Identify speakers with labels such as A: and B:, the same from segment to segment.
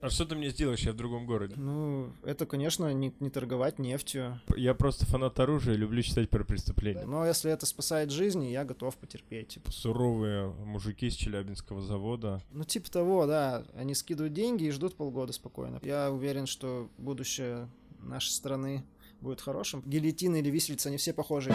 A: А что ты мне сделаешь, я в другом городе?
B: Ну, это, конечно, не, не торговать нефтью.
A: Я просто фанат оружия и люблю читать про преступления.
B: Но если это спасает жизни, я готов потерпеть. Типа.
A: Суровые мужики с Челябинского завода.
B: Ну, типа того, да. Они скидывают деньги и ждут полгода спокойно. Я уверен, что будущее нашей страны будет хорошим. Гильотины или виселицы, они все похожи.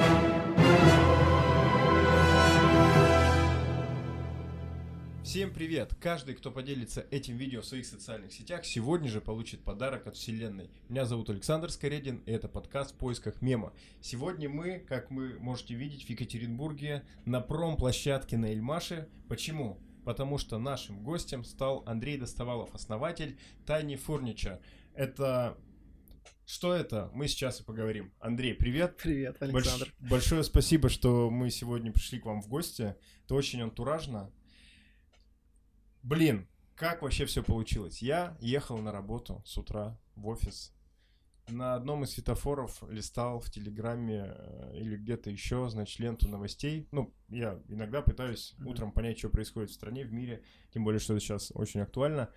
A: Всем привет! Каждый, кто поделится этим видео в своих социальных сетях, сегодня же получит подарок от вселенной. Меня зовут Александр Скоредин, и это подкаст в поисках мема. Сегодня мы, как вы можете видеть, в Екатеринбурге на промплощадке на Эльмаше. Почему? Потому что нашим гостем стал Андрей Достовалов, основатель Tiny Furniture. Это что это? Мы сейчас и поговорим. Андрей, привет.
B: Привет, Александр.
A: Больш... Большое спасибо, что мы сегодня пришли к вам в гости. Это очень антуражно. Блин, как вообще все получилось? Я ехал на работу с утра в офис. На одном из светофоров листал в Телеграме э, или где-то еще, значит, ленту новостей. Ну, я иногда пытаюсь утром понять, что происходит в стране, в мире, тем более, что это сейчас очень актуально.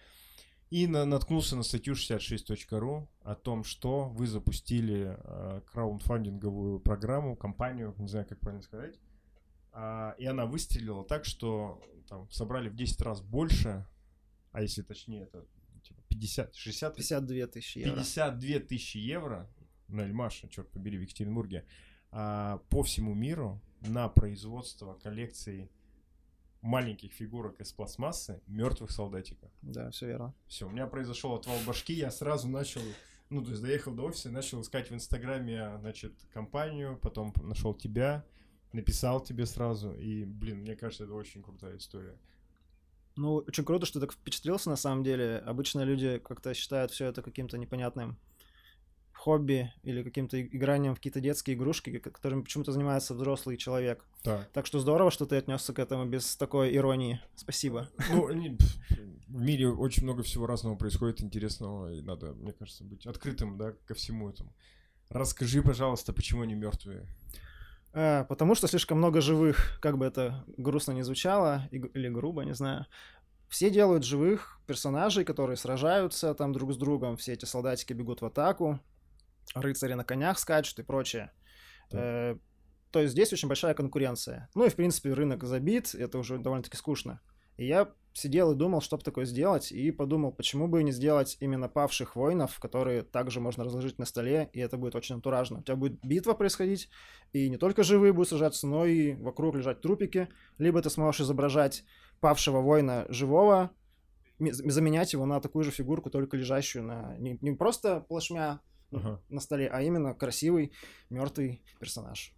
A: И на, наткнулся на статью 66.ru о том, что вы запустили э, краундфандинговую программу, компанию, не знаю, как правильно сказать, а, и она выстрелила так, что там собрали в 10 раз больше, а если точнее, это типа 50, 60...
B: 52 тысячи евро.
A: 52 тысячи евро на Эльмаше, черт побери, в Екатеринбурге, а, по всему миру на производство коллекции маленьких фигурок из пластмассы мертвых солдатиков.
B: Да, все верно.
A: Все, у меня произошел отвал башки, я сразу начал, ну, то есть доехал до офиса, начал искать в Инстаграме, значит, компанию, потом нашел тебя, написал тебе сразу, и, блин, мне кажется, это очень крутая история.
B: Ну, очень круто, что ты так впечатлился, на самом деле. Обычно люди как-то считают все это каким-то непонятным хобби или каким-то игранием в какие-то детские игрушки, которыми почему-то занимается взрослый человек.
A: Да.
B: Так что здорово, что ты отнесся к этому без такой иронии. Спасибо.
A: Ну, в мире очень много всего разного происходит интересного, и надо, мне кажется, быть открытым, да, ко всему этому. Расскажи, пожалуйста, почему они мертвые?
B: А, потому что слишком много живых, как бы это грустно не звучало, или грубо, не знаю. Все делают живых персонажей, которые сражаются там друг с другом, все эти солдатики бегут в атаку, рыцари на конях скачут и прочее. Да. Э, то есть здесь очень большая конкуренция. Ну и, в принципе, рынок забит, это уже довольно-таки скучно. И я сидел и думал, что бы такое сделать, и подумал, почему бы не сделать именно павших воинов, которые также можно разложить на столе, и это будет очень антуражно. У тебя будет битва происходить, и не только живые будут сражаться, но и вокруг лежать трупики, либо ты сможешь изображать павшего воина живого, заменять его на такую же фигурку, только лежащую на... Не, не просто плашмя uh-huh. на столе, а именно красивый мертвый персонаж.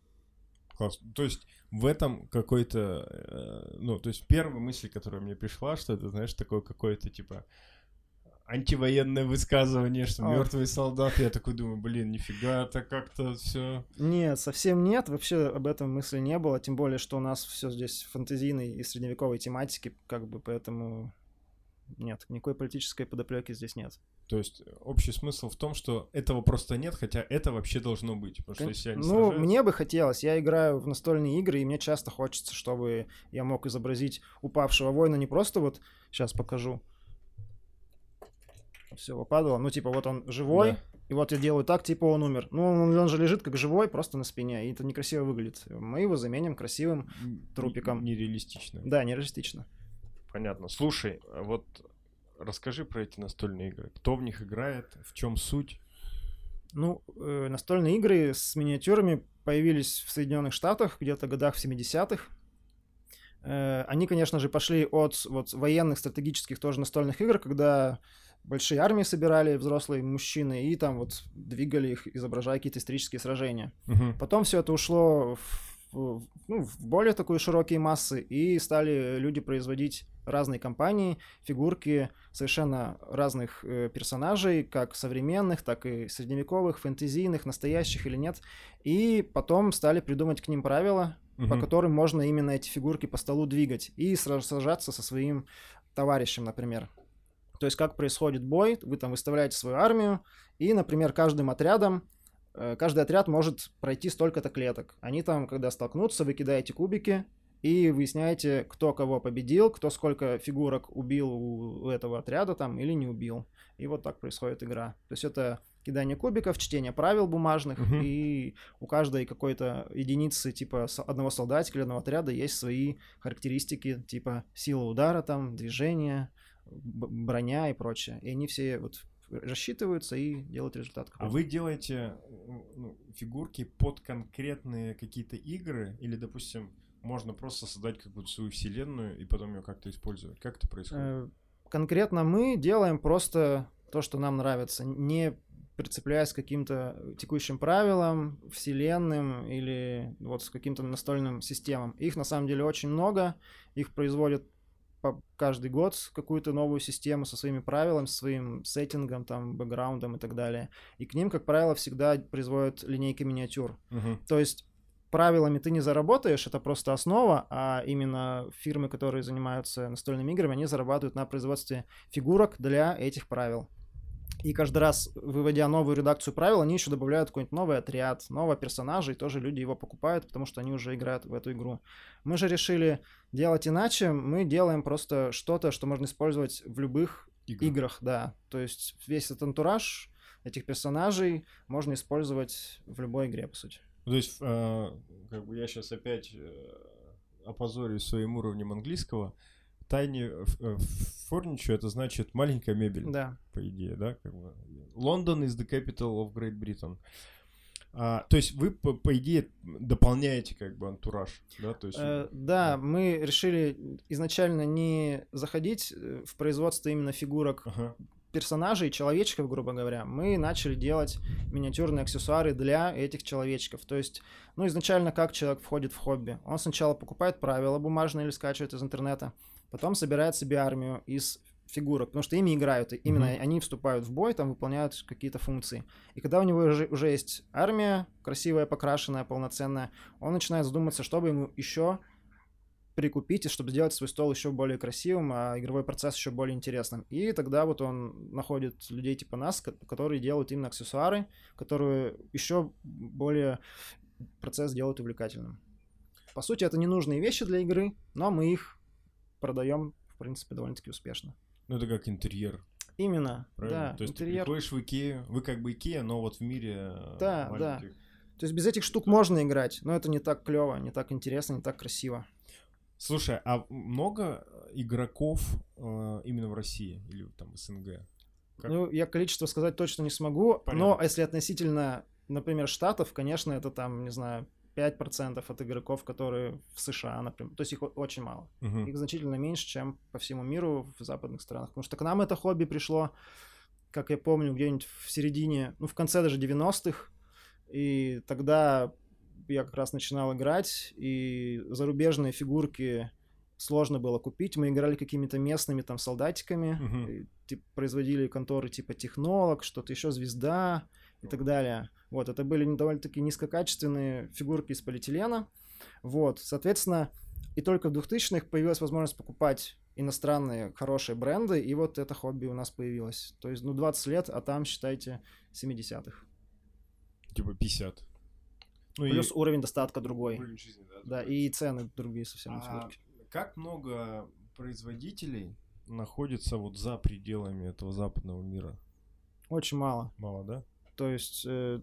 A: Класс. То есть в этом какой-то, э, ну, то есть первая мысль, которая мне пришла, что это, знаешь, такое какое-то типа антивоенное высказывание, что а. мертвый солдат. Я такой думаю, блин, нифига, это как-то все.
B: Нет, совсем нет. Вообще об этом мысли не было. Тем более, что у нас все здесь фантазийной и средневековой тематики, как бы поэтому нет, никакой политической подоплеки здесь нет.
A: То есть общий смысл в том, что этого просто нет, хотя это вообще должно быть. Потому что если они
B: ну, сражаются... мне бы хотелось. Я играю в настольные игры, и мне часто хочется, чтобы я мог изобразить упавшего воина не просто вот... Сейчас покажу. Все, выпадало. Ну, типа, вот он живой, да. и вот я делаю так, типа он умер. Ну, он, он же лежит как живой, просто на спине, и это некрасиво выглядит. Мы его заменим красивым трупиком.
A: Нереалистично.
B: Да, нереалистично.
A: Понятно. Слушай, вот расскажи про эти настольные игры. Кто в них играет, в чем суть?
B: Ну, э, настольные игры с миниатюрами появились в Соединенных Штатах где-то в годах в 70-х. Э, они, конечно же, пошли от вот, военных стратегических тоже настольных игр, когда большие армии собирали взрослые мужчины и там вот двигали их, изображая какие-то исторические сражения. Угу. Потом все это ушло в в, ну, в более такой широкие массы, и стали люди производить разные компании, фигурки совершенно разных э, персонажей, как современных, так и средневековых, фэнтезийных, настоящих или нет. И потом стали придумать к ним правила, угу. по которым можно именно эти фигурки по столу двигать и сражаться со своим товарищем, например. То есть как происходит бой, вы там выставляете свою армию, и, например, каждым отрядом каждый отряд может пройти столько-то клеток. Они там, когда столкнутся, вы кидаете кубики, и выясняете, кто кого победил, кто сколько фигурок убил у этого отряда там или не убил. И вот так происходит игра. То есть это кидание кубиков, чтение правил бумажных,
A: Мгм.
B: и у каждой какой-то единицы, типа одного солдатика или одного отряда есть свои характеристики, типа сила удара, там, движение, броня и прочее. И они все вот рассчитываются и делают результат.
A: А вы делаете ну, фигурки под конкретные какие-то игры, или, допустим, можно просто создать какую-то свою вселенную и потом ее как-то использовать? Как это происходит?
B: Э, Конкретно мы делаем просто то, что нам нравится, не прицепляясь к каким-то текущим правилам, вселенным или вот с каким-то настольным системам. Их на самом деле очень много, их производят каждый год какую-то новую систему со своими правилами, со своим сеттингом, там, бэкграундом и так далее. И к ним, как правило, всегда производят линейки миниатюр.
A: Мгм.
B: То есть правилами ты не заработаешь, это просто основа, а именно фирмы, которые занимаются настольными играми, они зарабатывают на производстве фигурок для этих правил. И каждый раз, выводя новую редакцию правил, они еще добавляют какой-нибудь новый отряд, нового персонажа, и тоже люди его покупают, потому что они уже играют в эту игру. Мы же решили делать иначе, мы делаем просто что-то, что можно использовать в любых
A: Игры.
B: играх, да. То есть весь этот антураж этих персонажей можно использовать в любой игре, по сути.
A: То есть, э, как бы я сейчас опять э, опозорюсь своим уровнем английского. Тайни фурничу это значит маленькая мебель,
B: Да.
A: по идее, да? Как бы. Лондон is the capital of Great Britain. А, то есть вы, по, по идее, дополняете как бы антураж, да? То есть,
B: Э, да, мы решили изначально не заходить э, в производство именно фигурок
A: ага.
B: персонажей, человечков, грубо говоря. Мы начали делать миниатюрные аксессуары для этих человечков. То есть, ну, изначально как человек входит в хобби? Он сначала покупает правила бумажные или скачивает из интернета, потом собирает себе армию из фигурок, потому что ими играют, и именно
A: Мгм.
B: они вступают в бой, там выполняют какие-то функции. И когда у него уже, уже есть армия, красивая, покрашенная, полноценная, он начинает задуматься, чтобы ему еще прикупить, и чтобы сделать свой стол еще более красивым, а игровой процесс еще более интересным. И тогда вот он находит людей типа нас, ко- которые делают именно аксессуары, которые еще более процесс делают увлекательным. По сути, это ненужные вещи для игры, но мы их продаем, в принципе, довольно-таки успешно.
A: Ну, это как интерьер,
B: Именно,
A: правильно?
B: да,
A: То есть
B: интерьер.
A: ты приходишь в Икею, вы как бы Икея, но вот в мире э,
B: Да, да.
A: маленьких.
B: То есть без этих штук можно играть, но это не так клево, не так интересно, не так красиво.
A: Слушай, а много игроков э, именно в России или там в СНГ? Как?
B: Ну, я количество сказать точно не смогу, но
A: Порядок.
B: если относительно, например, Штатов, конечно, это там, не знаю, 5% от игроков, которые в США, например. То есть их очень мало.
A: Мгм.
B: Их значительно меньше, чем по всему миру в западных странах. Потому что к нам это хобби пришло, как я помню, где-нибудь в середине, ну, в конце даже 90-х. И тогда я как раз начинал играть, и зарубежные фигурки сложно было купить. Мы играли какими-то местными там солдатиками,
A: Мгм.
B: и, тип- производили конторы типа Технолог, что-то еще, Звезда и так далее. Вот, это были довольно-таки низкокачественные фигурки из полиэтилена. Вот, соответственно, и только в 2000-х появилась возможность покупать иностранные хорошие бренды, и вот это хобби у нас появилось. То есть, ну, 20 лет, а там, считайте, 70-х.
A: Типа 50. Ну и
B: Плюс уровень достатка другой.
A: уровень жизни, да,
B: Да,
A: другой.
B: и цены другие совсем
A: А как много производителей находится вот за пределами этого западного мира?
B: Очень мало.
A: Мало, да?
B: То есть, э,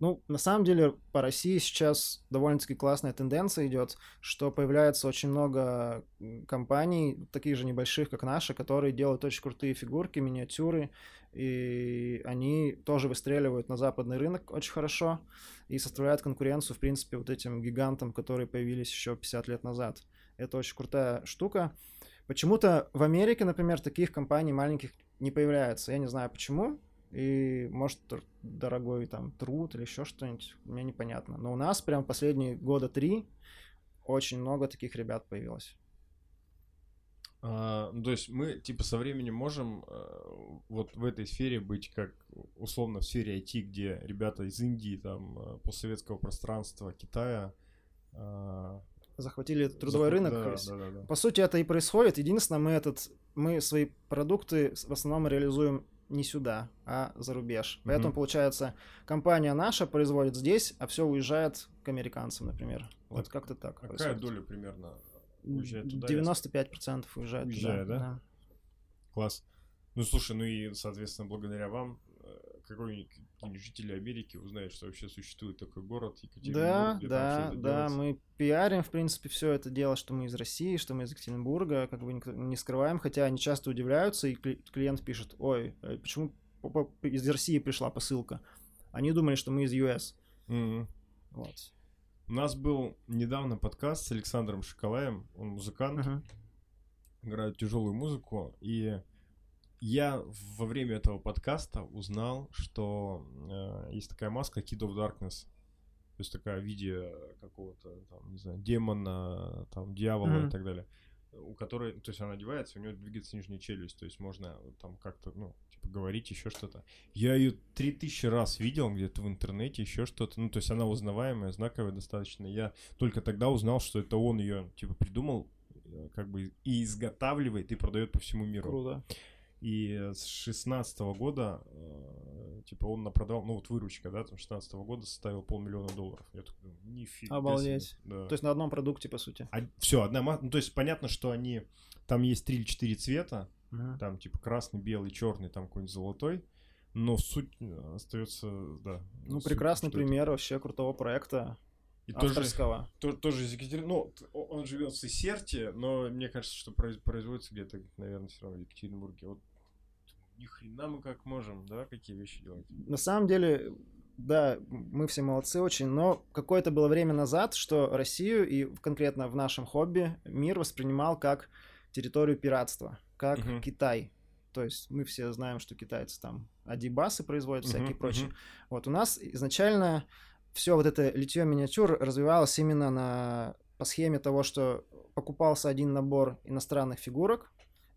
B: ну, на самом деле, по России сейчас довольно-таки классная тенденция идет, что появляется очень много компаний, таких же небольших, как наши, которые делают очень крутые фигурки, миниатюры, и они тоже выстреливают на западный рынок очень хорошо и составляют конкуренцию, в принципе, вот этим гигантам, которые появились еще 50 лет назад. Это очень крутая штука. Почему-то в Америке, например, таких компаний маленьких не появляется. Я не знаю почему. И может дорогой там труд или еще что-нибудь, мне непонятно. Но у нас прям последние года три очень много таких ребят появилось.
A: А, ну, то есть мы, типа, со временем можем э, вот в этой сфере быть как, условно, в сфере IT, где ребята из Индии, там, э, постсоветского пространства, Китая... а,
B: Захватили трудовой
A: захва-
B: рынок.
A: да, да, да, да.
B: По сути, это и происходит. Единственное, мы этот, мы свои продукты в основном реализуем не сюда, а за рубеж. Поэтому,
A: Мгм.
B: получается, компания наша производит здесь, а все уезжает к американцам, например. Вот как-то так.
A: А какая
B: происходит.
A: доля примерно уезжает туда?
B: 95% уезжает
A: Уезжает,
B: туда.
A: да? Класс. Ну, слушай, ну и, соответственно, благодаря вам какой-нибудь жители Америки узнает, что вообще существует такой город Екатеринбург.
B: Да, да, да,
A: делается.
B: мы пиарим, в принципе, все это дело, что мы из России, что мы из Екатеринбурга, как бы не скрываем, хотя они часто удивляются, и кли- клиент пишет, ой, э, почему по- по- из России пришла посылка? Они думали, что мы из US.
A: Мгм.
B: Вот.
A: У нас был недавно подкаст с Александром Шоколаем, он музыкант,
B: Мгм.
A: играет тяжелую музыку, и я во время этого подкаста узнал, что э, есть такая маска Kid of Darkness. То есть такая в виде какого-то, там, не знаю, демона, там, дьявола
B: Мгм.
A: и так далее. У которой, то есть она одевается, у нее двигается нижняя челюсть, то есть можно там как-то, ну, типа говорить еще что-то. Я ее три тысячи раз видел где-то в интернете, еще что-то. Ну, то есть она узнаваемая, знаковая достаточно. Я только тогда узнал, что это он ее, типа, придумал, э, как бы и изготавливает, и продает по всему миру.
B: Круто.
A: И с шестнадцатого года, э, типа, он напродал, ну вот выручка, да, там, шестнадцатого года составил полмиллиона долларов. Я такой, думаю, нифига
B: Обалдеть.
A: себе. Да.
B: То есть на одном продукте, по сути.
A: все, одна ма- ну, то есть понятно, что они, там есть три или четыре цвета,
B: Мгм.
A: там, типа, красный, белый, черный, там, какой-нибудь золотой, но суть э, остается, да.
B: Ну,
A: суть,
B: прекрасный
A: что это.
B: пример вообще крутого проекта
A: И тоже,
B: авторского.
A: то- тоже из Екатеринбурга, ну, он живет в Исерте, но мне кажется, что произ- производится где-то, наверное, все равно в Екатеринбурге. Вот ни хрена мы как можем, да, какие вещи делать.
B: На самом деле, да, мы все молодцы очень, но какое-то было время назад, что Россию и конкретно в нашем хобби мир воспринимал как территорию пиратства, как
A: Мгм.
B: Китай. То есть мы все знаем, что китайцы там адибасы производят, всякие
A: Мгм,
B: прочие.
A: мгм.
B: Вот у нас изначально все вот это литье миниатюр развивалось именно на по схеме того, что покупался один набор иностранных фигурок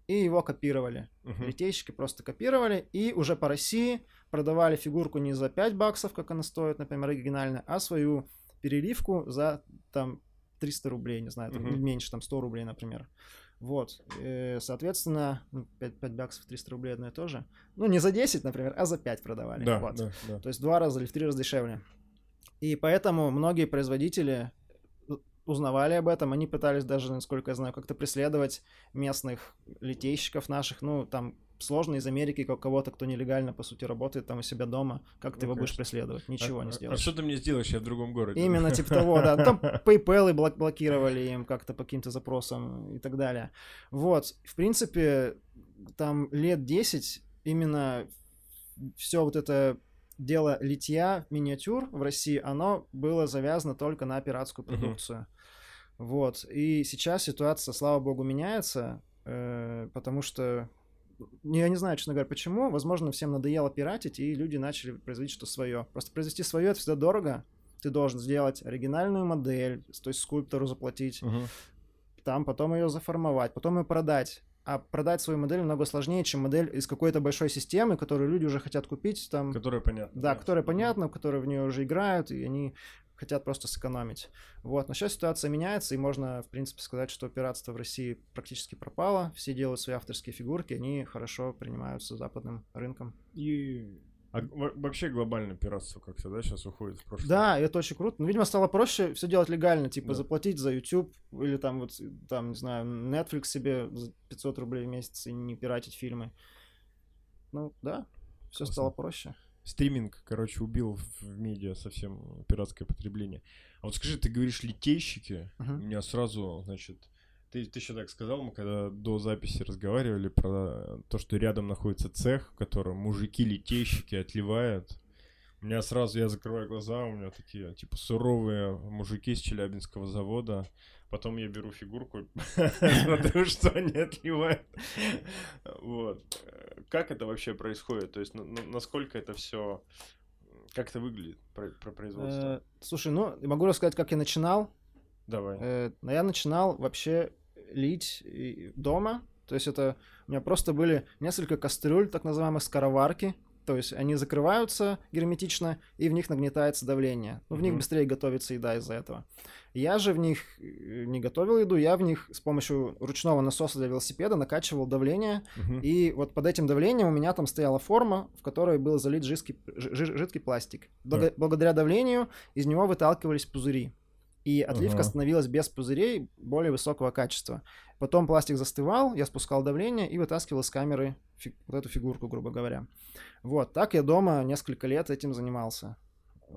B: и его копировали.
A: Мгм.
B: Литейщики просто копировали и уже по России продавали фигурку не за 5 баксов, как она стоит, например, оригинально, а свою переливку за там 300 рублей, не знаю, там, меньше, там 100 рублей, например. Вот, Э, соответственно, ну, 5, 5 баксов, 300 рублей одно и то же. Ну, не за 10, например, а за 5 продавали.
A: Да,
B: вот.
A: да, да.
B: То есть два раза или в три раза дешевле. И поэтому многие производители узнавали об этом, они пытались даже, насколько я знаю, как-то преследовать местных литейщиков наших, ну, там сложно из Америки ко- кого-то, кто нелегально, по сути, работает там у себя дома, как ты
A: Ну,
B: его будешь преследовать? Ничего
A: А-
B: не
A: а-
B: сделаешь.
A: А что ты мне сделаешь, я в другом городе?
B: Именно типа того, да. Там PayPal и блок- блокировали им как-то по каким-то запросам и так далее. Вот, в принципе, там лет 10 именно все вот это дело литья миниатюр в России, оно было завязано только на пиратскую продукцию. Вот, и сейчас ситуация, слава богу, меняется, э, потому что ну, я не знаю, честно говоря, почему. Возможно, всем надоело пиратить, и люди начали производить что-то свое. Просто произвести свое это всегда дорого. Ты должен сделать оригинальную модель, то есть скульптору заплатить,
A: Мгм.
B: там потом ее заформовать, потом ее продать. А продать свою модель намного сложнее, чем модель из какой-то большой системы, которую люди уже хотят купить, там,
A: Которая понятна.
B: да, которая понятна, которые в нее уже играют, и они хотят просто сэкономить. Вот, но сейчас ситуация меняется, и можно, в принципе, сказать, что пиратство в России практически пропало, все делают свои авторские фигурки, они хорошо принимаются западным рынком.
A: И а во- вообще глобальное пиратство как-то, да, сейчас уходит в прошлое?
B: Да, это очень круто. Ну, видимо, стало проще все делать легально, типа
A: Да.
B: заплатить за YouTube или там вот, там, не знаю, Netflix себе за 500 рублей в месяц и не пиратить фильмы. Ну, да, все
A: Классно.
B: стало проще.
A: Стриминг, короче, убил в медиа совсем пиратское потребление. А вот скажи, ты говоришь литейщики,
B: Мгм.
A: у меня сразу, значит, ты, ты еще так сказал, мы когда до записи разговаривали про то, что рядом находится цех, в котором мужики-литейщики отливают. У меня сразу, я закрываю глаза, у меня такие, типа, суровые мужики с Челябинского завода. Потом я беру фигурку, смотрю, что они отливают. Вот. Как это вообще происходит? То есть, на- на- насколько это все... Как это выглядит, про, про производство?
B: Э, Слушай, ну, могу рассказать, как я начинал.
A: Давай.
B: Э, но я начинал вообще лить дома. То есть это у меня просто были несколько кастрюль, так называемых скороварки. То есть они закрываются герметично, и в них нагнетается давление. Ну, в них быстрее готовится еда из-за этого. Я же в них э, не готовил еду, я в них с помощью ручного насоса для велосипеда накачивал давление. И вот под этим давлением у меня там стояла форма, в которой был залит жидкий, жи- жидкий пластик. Благодаря давлению из него выталкивались пузыри. И отливка
A: Ага.
B: становилась без пузырей более высокого качества. Потом пластик застывал, я спускал давление и вытаскивал из камеры фи- вот эту фигурку, грубо говоря. Вот, так я дома несколько лет этим занимался.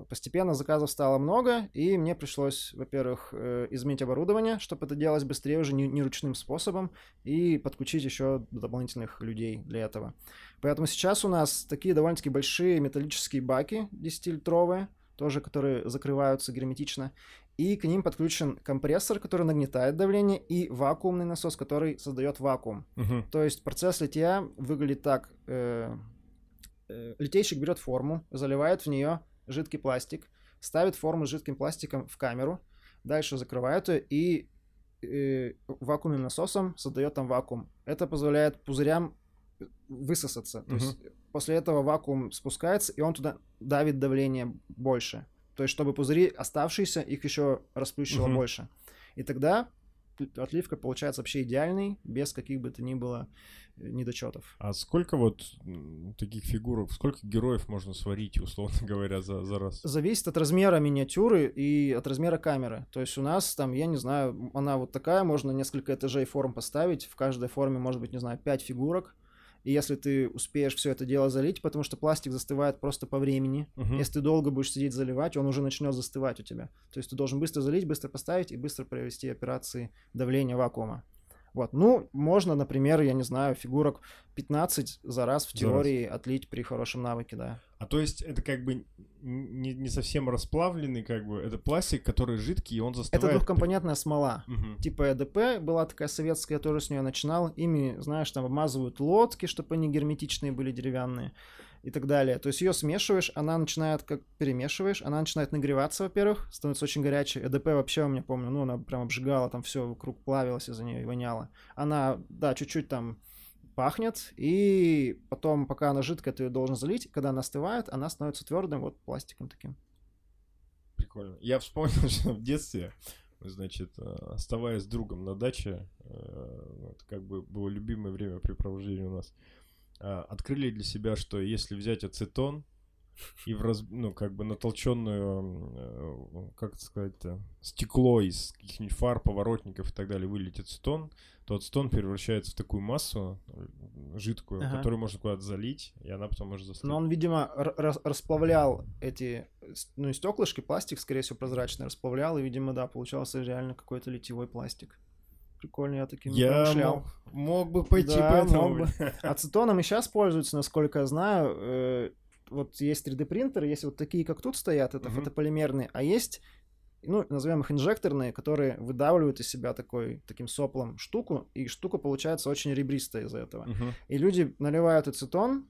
B: Постепенно заказов стало много, и мне пришлось, во-первых, э, изменить оборудование, чтобы это делать быстрее уже не, не ручным способом, и подключить еще дополнительных людей для этого. Поэтому сейчас у нас такие довольно-таки большие металлические баки 10-литровые, тоже которые закрываются герметично, и к ним подключен компрессор, который нагнетает давление, и вакуумный насос, который создает вакуум.
A: Мгм.
B: То есть процесс литья выглядит так. э, э, Литейщик берет форму, заливает в нее жидкий пластик, ставит форму с жидким пластиком в камеру, дальше закрывает ее и э, вакуумным насосом создает там вакуум. Это позволяет пузырям высосаться. То
A: Мгм.
B: есть после этого вакуум спускается, и он туда давит давление больше. То есть чтобы пузыри оставшиеся, их еще расплющило
A: Мгм.
B: больше. И тогда отливка получается вообще идеальный, без каких бы то ни было э, недочетов.
A: А сколько вот таких фигурок, сколько героев можно сварить, условно говоря, за, за раз?
B: Зависит от размера миниатюры и от размера камеры. То есть у нас там, я не знаю, она вот такая, можно несколько этажей форм поставить. В каждой форме может быть, не знаю, 5 фигурок. И если ты успеешь все это дело залить, потому что пластик застывает просто по времени.
A: Мгм.
B: Если ты долго будешь сидеть заливать, он уже начнет застывать у тебя. То есть ты должен быстро залить, быстро поставить и быстро провести операции давления вакуума. Вот. Ну, можно, например, я не знаю, фигурок 15 за раз в теории отлить при хорошем навыке, да.
A: А то есть это как бы не, не совсем расплавленный, как бы, это пластик, который жидкий, и он застывает.
B: Это двухкомпонентная смола.
A: Мгм.
B: Типа ЭДП была такая советская, я тоже с нее начинал. Ими, знаешь, там обмазывают лодки, чтобы они герметичные были, деревянные и так далее. То есть ее смешиваешь, она начинает, как перемешиваешь, она начинает нагреваться, во-первых, становится очень горячей. ЭДП вообще у меня помню, ну, она прям обжигала, там все вокруг плавилось из-за нее и воняло. Она, да, чуть-чуть там пахнет, и потом, пока она жидкая, ты ее должен залить. Когда она остывает, она становится твердым, вот пластиком таким.
A: Прикольно. Я вспомнил, что в детстве, значит, э, оставаясь с другом на даче, э, это как бы было любимое времяпрепровождение у нас, а, открыли для себя, что если взять ацетон и в раз... ну, как бы натолченную, как это сказать-то, стекло из каких-нибудь фар, поворотников и так далее вылить ацетон, то ацетон превращается в такую массу жидкую,
B: Ага.
A: которую можно куда-то залить, и она потом может застыть.
B: Но он, видимо, расплавлял эти, ну, стеклышки, пластик, скорее всего, прозрачный, расплавлял, и, видимо, да, получался реально какой-то литьевой пластик. Прикольно, я таким
A: Я
B: промышлял.
A: мог, мог бы пойти
B: Да,
A: по этому.
B: мог бы. Ацетоном и сейчас пользуются, насколько я знаю. Э, Вот есть 3D-принтеры, есть вот такие, как тут стоят, это
A: Мгм.
B: фотополимерные, а есть, ну, назовем их инжекторные, которые выдавливают из себя такой, таким соплом штуку, и штука получается очень ребристая из-за этого.
A: Мгм.
B: И люди наливают ацетон,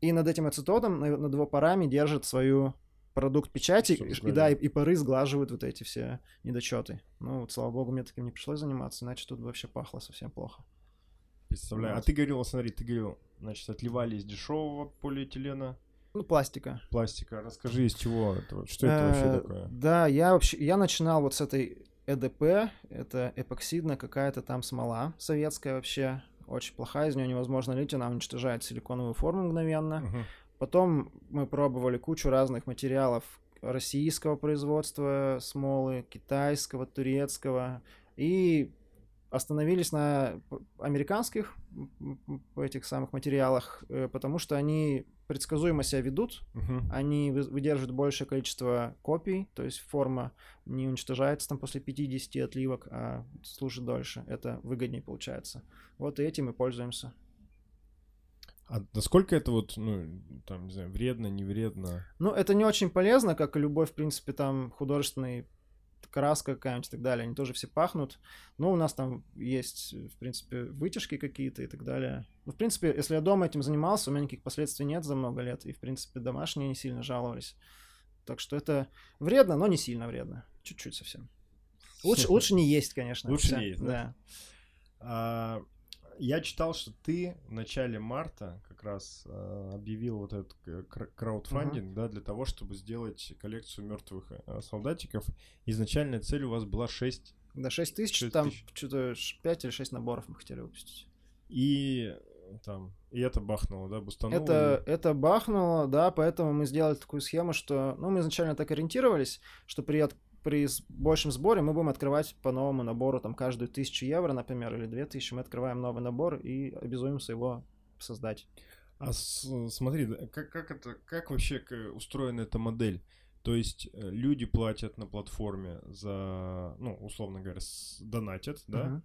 B: и над этим ацетоном, на- над его парами держат свою продукт печати, и, да, и, и пары сглаживают вот эти все недочеты. Ну, вот, слава богу, мне таким не пришлось заниматься, иначе тут вообще пахло совсем плохо.
A: Представляю. А
B: Вот.
A: ты говорил, смотри, ты говорил, значит, отливали из дешевого полиэтилена,
B: Ну, пластика.
A: пластика. Расскажи, из чего это? Что это вообще
B: Э,
A: такое?
B: Да, я вообще, я начинал вот с этой ЭДП, это эпоксидная какая-то там смола советская вообще, очень плохая, из нее невозможно лить, она уничтожает силиконовую форму мгновенно. Потом мы пробовали кучу разных материалов российского производства смолы, китайского, турецкого. И остановились на американских этих самых материалах, э, потому что они предсказуемо себя ведут,
A: Мгм.
B: они вы- выдерживают большее количество копий, то есть форма не уничтожается там после 50 отливок, а служит дольше. Это выгоднее получается. Вот и этим мы пользуемся.
A: А насколько это вот, ну, там, не знаю, вредно, не вредно?
B: Ну, это не очень полезно, как и любой, в принципе, там художественный краска какая-нибудь и так далее. Они тоже все пахнут. Но у нас там есть, в принципе, вытяжки какие-то и так далее. Ну, в принципе, если я дома этим занимался, у меня никаких последствий нет за много лет. И, в принципе, домашние не сильно жаловались. Так что это вредно, но не сильно вредно. Чуть-чуть совсем. Лучше, лучше не есть, конечно.
A: Лучше
B: Всё,
A: не есть, да?
B: Да.
A: А, я читал, что ты в начале марта как раз а, объявил вот этот э, кра- краудфандинг, да, для того, чтобы сделать коллекцию мертвых э, солдатиков. Изначальная цель у вас была 6
B: Да, 6 тысяч,
A: Шесть
B: там
A: тысяч.
B: что-то 5 или 6 наборов мы хотели выпустить.
A: и э, там, и это бахнуло, да, бустануло.
B: Это, это бахнуло, да, поэтому мы сделали такую схему, что, ну, мы изначально так ориентировались, что при, от- при большем сборе мы будем открывать по новому набору там каждую тысячу евро, например, или две тысячи, мы открываем новый набор и обязуемся его создать.
A: А с, смотри, как, как это, как вообще устроена эта модель? То есть э, люди платят на платформе за, ну, условно говоря, донатят, да? Uh-huh.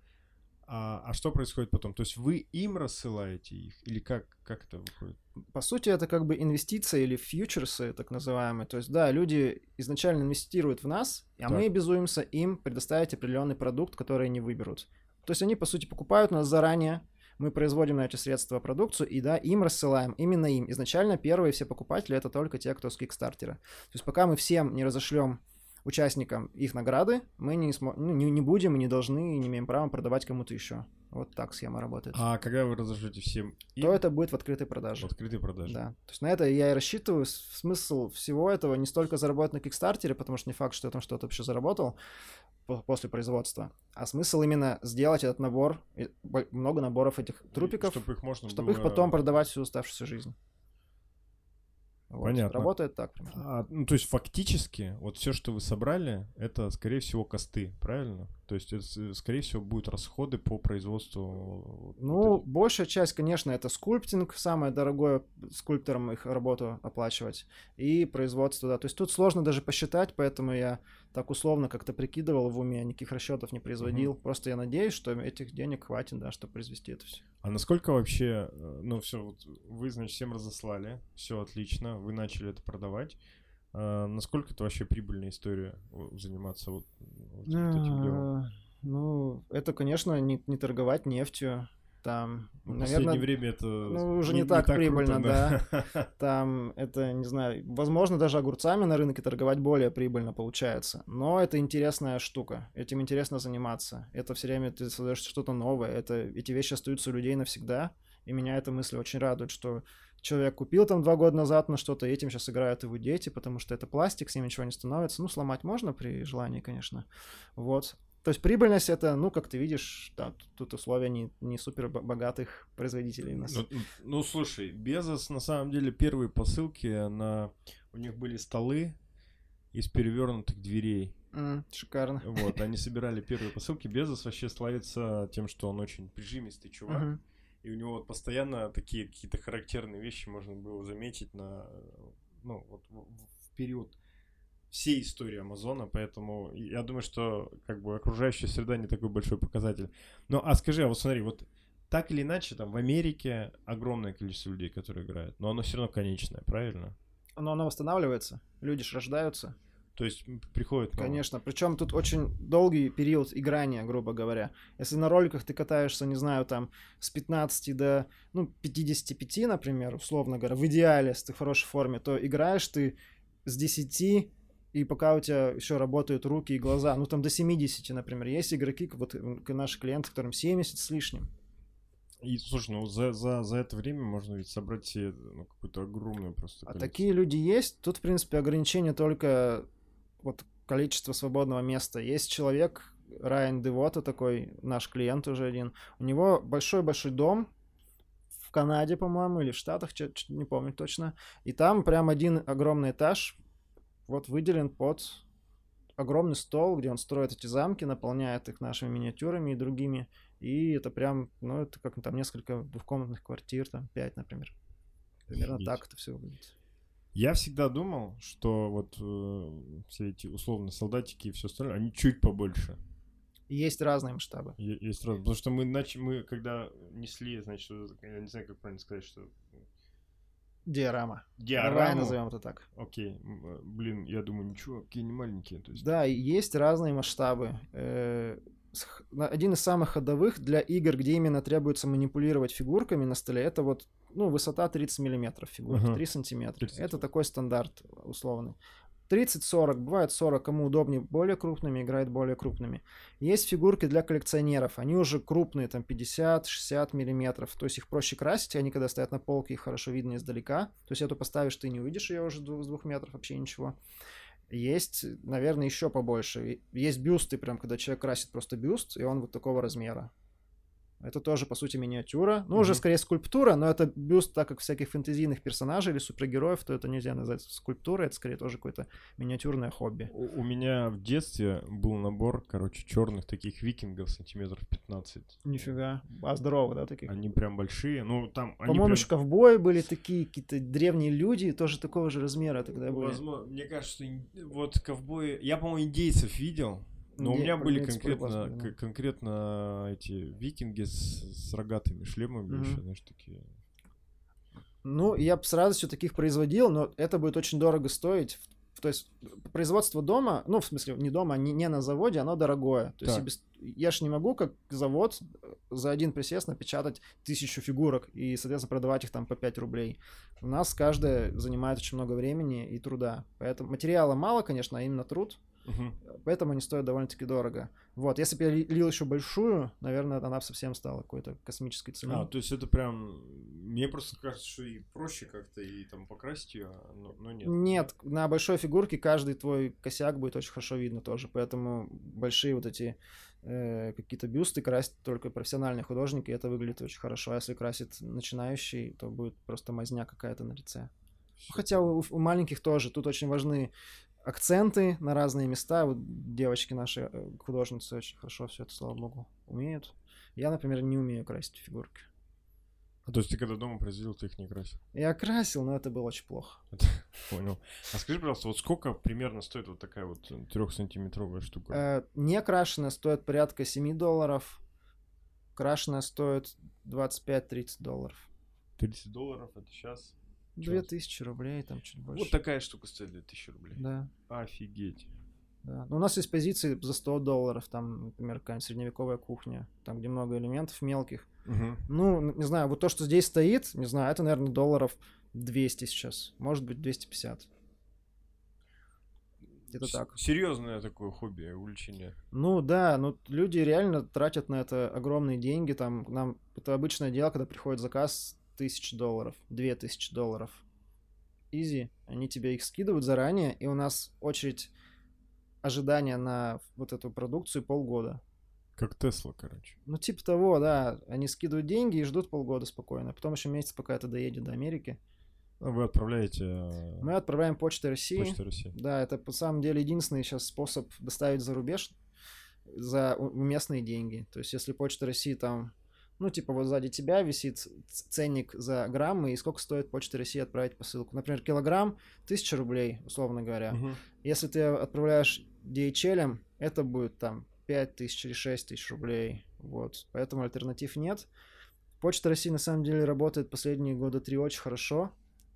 A: А, а что происходит потом? То есть вы им рассылаете их? Или как, как это выходит?
B: По сути, это как бы инвестиции или фьючерсы, так называемые. То есть, да, люди изначально инвестируют в нас, а так. мы обязуемся им предоставить определенный продукт, который они выберут. То есть они, по сути, покупают нас заранее, мы производим на эти средства продукцию и, да, им рассылаем, именно им. Изначально первые все покупатели — это только те, кто с Кикстартера. То есть пока мы всем не разошлем участникам их награды, мы не, смо... ну, не, не будем и не должны и не имеем права продавать кому-то еще. Вот так схема работает.
A: А когда вы разожжете всем
B: им? То это будет в открытой продаже.
A: В открытой продаже.
B: Да. То есть на это я и рассчитываю. Смысл всего этого не столько заработать на Кикстартере, потому что не факт, что я там что-то вообще заработал после производства, а смысл именно сделать этот набор, много наборов этих трупиков,
A: чтобы их можно
B: чтобы было... их потом продавать всю оставшуюся жизнь.
A: Вот. Понятно.
B: Работает так примерно.
A: А, ну, то есть фактически вот все, что вы собрали, это, скорее всего, косты, правильно? То есть это, скорее всего, будут расходы по производству.
B: Ну, вот большая часть, конечно, это скульптинг, самое дорогое скульпторам их работу оплачивать, и производство, да. То есть тут сложно даже посчитать, поэтому я так условно как-то прикидывал в уме, никаких расчетов не производил. Угу. Просто я надеюсь, что этих денег хватит, да, чтобы произвести это все.
A: А насколько вообще, э, ну все, вот вы, значит, всем разослали, все отлично, вы начали это продавать. А насколько это вообще прибыльная история заниматься вот?
B: Ну, это, конечно, не, не торговать нефтью, там,
A: ну, наверное, последнее время это
B: ну, уже не, не так не прибыльно, круто, да. да. Там это, не знаю, возможно, даже огурцами на рынке торговать более прибыльно получается. Но это интересная штука. Этим интересно заниматься. Это все время ты создаешь что-то новое. Это, эти вещи остаются у людей навсегда. И меня эта мысль очень радует, что человек купил там два года назад на что-то, этим сейчас играют его дети, потому что это пластик, с ним ничего не становится. Ну, сломать можно при желании, конечно. Вот. То есть прибыльность это, ну, как ты видишь, да, тут условия не, не супер богатых производителей нас.
A: Ну, ну, слушай, Безос, на самом деле, первые посылки на... У них были столы из перевернутых дверей.
B: Mm, шикарно.
A: Вот, они собирали первые посылки. Безос вообще славится тем, что он очень прижимистый чувак. Uh-huh. И у него вот постоянно такие какие-то характерные вещи можно было заметить на, ну, вот в, период всей истории Амазона, поэтому я думаю, что как бы окружающая среда не такой большой показатель. Ну, а скажи, а вот смотри, вот так или иначе, там в Америке огромное количество людей, которые играют, но оно все равно конечное, правильно?
B: Но оно восстанавливается, люди же рождаются.
A: То есть приходит.
B: Конечно. Причем тут очень долгий период играния, грубо говоря. Если на роликах ты катаешься, не знаю, там с 15 до ну, 55, например, условно говоря, в идеале, если ты в хорошей форме, то играешь ты с 10 и пока у тебя еще работают руки и глаза, ну там до 70, например, есть игроки, вот наши клиенты, которым 70 с лишним.
A: И слушай, ну за, за, за это время можно ведь собрать себе ну, какую-то огромную просто.
B: А такие люди есть. Тут, в принципе, ограничение только вот количество свободного места. Есть человек, Райан Девота такой, наш клиент уже один. У него большой-большой дом, в Канаде, по-моему, или в Штатах, не помню точно. И там прям один огромный этаж вот выделен под огромный стол, где он строит эти замки, наполняет их нашими миниатюрами и другими. И это прям, ну, это как там несколько двухкомнатных квартир, там пять, например. Примерно Офигеть. так это все выглядит.
A: Я всегда думал, что вот э, все эти условно солдатики и все остальное, они чуть побольше.
B: Есть разные масштабы.
A: Есть разные. Потому что мы, начали, мы когда несли, значит, я не знаю, как правильно сказать, что
B: Диорама.
A: Диорама.
B: Давай назовем это так.
A: Окей. Э, блин, я думаю, ничего, какие не маленькие. То есть...
B: Да, есть разные масштабы. Э, один из самых ходовых для игр, где именно требуется манипулировать фигурками на столе, это вот ну, высота 30 миллиметров фигурки, uh-huh. 3 сантиметра. 30. Это такой стандарт условный. 30-40, бывает 40, кому удобнее более крупными, играет более крупными. Есть фигурки для коллекционеров, они уже крупные, там 50-60 миллиметров, то есть их проще красить, они когда стоят на полке, их хорошо видно издалека, то есть эту поставишь, ты не увидишь ее уже с двух метров, вообще ничего. Есть, наверное, еще побольше. Есть бюсты, прям когда человек красит просто бюст, и он вот такого размера. Это тоже, по сути, миниатюра. Ну,
A: Мгм.
B: уже скорее скульптура, но это бюст, так как всяких фэнтезийных персонажей или супергероев, то это нельзя назвать скульптурой, это скорее тоже какое-то миниатюрное хобби.
A: У, у меня в детстве был набор, короче, черных таких викингов сантиметров 15.
B: Нифига. А здорово, да, таких?
A: Они прям большие. Ну, там
B: По-моему,
A: прям-
B: ковбои были такие, какие-то древние люди, тоже такого же размера тогда были.
A: Возможно, мне кажется, что вот ковбои... Я, по-моему, индейцев видел, но у меня были конкретно, к- конкретно эти викинги с, с рогатыми шлемами
B: Мгм.
A: еще, знаешь, такие...
B: Ну, я бы с радостью таких производил, но это будет очень дорого стоить. То есть производство дома, ну, в смысле, не дома, не, не на заводе, оно дорогое. То есть
A: Так.
B: и без- я ж не могу, как завод, э, за один присест напечатать тысячу фигурок и, соответственно, продавать их там по 5 рублей. У нас каждая занимает очень много времени и труда. Поэтому материала мало, конечно, а именно труд.
A: Мгм.
B: Поэтому они стоят довольно-таки дорого. Вот, если бы я ли- лил еще большую, наверное, она бы совсем стала какой-то космической ценой.
A: А, то есть это прям... Мне просто кажется, что и проще как-то и там покрасить ее, но, но нет.
B: Нет, на большой фигурке каждый твой косяк будет очень хорошо видно тоже, поэтому большие вот эти э, какие-то бюсты красят только профессиональные художники, и это выглядит очень хорошо. А если красит начинающий, то будет просто мазня какая-то на лице. Хотя у, у маленьких тоже. Тут очень важны акценты на разные места. Вот девочки наши э, художницы очень хорошо все это, слава богу, умеют. Я, например, не умею красить фигурки.
A: А, то есть ты когда дома произвел, ты их не красил?
B: Я красил, но это было очень плохо.
A: Понял. А скажи, пожалуйста, вот сколько примерно стоит вот такая вот трехсантиметровая штука?
B: Э, не крашеная стоит порядка 7 долларов. Крашеная стоит 25-30 долларов.
A: 30 долларов, это сейчас...
B: 2000 рублей, там чуть больше.
A: Вот такая штука стоит 2000 рублей.
B: Да,
A: Офигеть.
B: да. Но у нас есть позиции за 100 долларов, там, например, какая-нибудь средневековая кухня, там, где много элементов мелких.
A: Мгм.
B: Ну, не знаю, вот то, что здесь стоит, не знаю, это, наверное, долларов 200 сейчас. Может быть, 250. Где-то
A: С-
B: так.
A: Серьезное такое хобби, увлечение.
B: Ну да, ну люди реально тратят на это огромные деньги. Там нам это обычное дело, когда приходит заказ тысяч долларов, две тысячи долларов. Изи. Они тебе их скидывают заранее, и у нас очередь ожидания на вот эту продукцию полгода.
A: Как Тесла, короче.
B: Ну, типа того, да. Они скидывают деньги и ждут полгода спокойно. Потом еще месяц, пока это доедет до Америки.
A: А Вы отправляете э,
B: Мы отправляем почтой России.
A: Почта России.
B: Да, это по самом деле единственный сейчас способ доставить за рубеж за уместные деньги. То есть, если Почта России там, ну, типа вот сзади тебя висит ценник за граммы, и сколько стоит Почта России отправить посылку. Например, килограмм — тысяча рублей, условно говоря.
A: Мгм.
B: Если ты отправляешь DHL, это будет там 5 тысяч или 6 тысяч рублей. Вот. Поэтому альтернатив нет. Почта России на самом деле работает последние года три очень хорошо.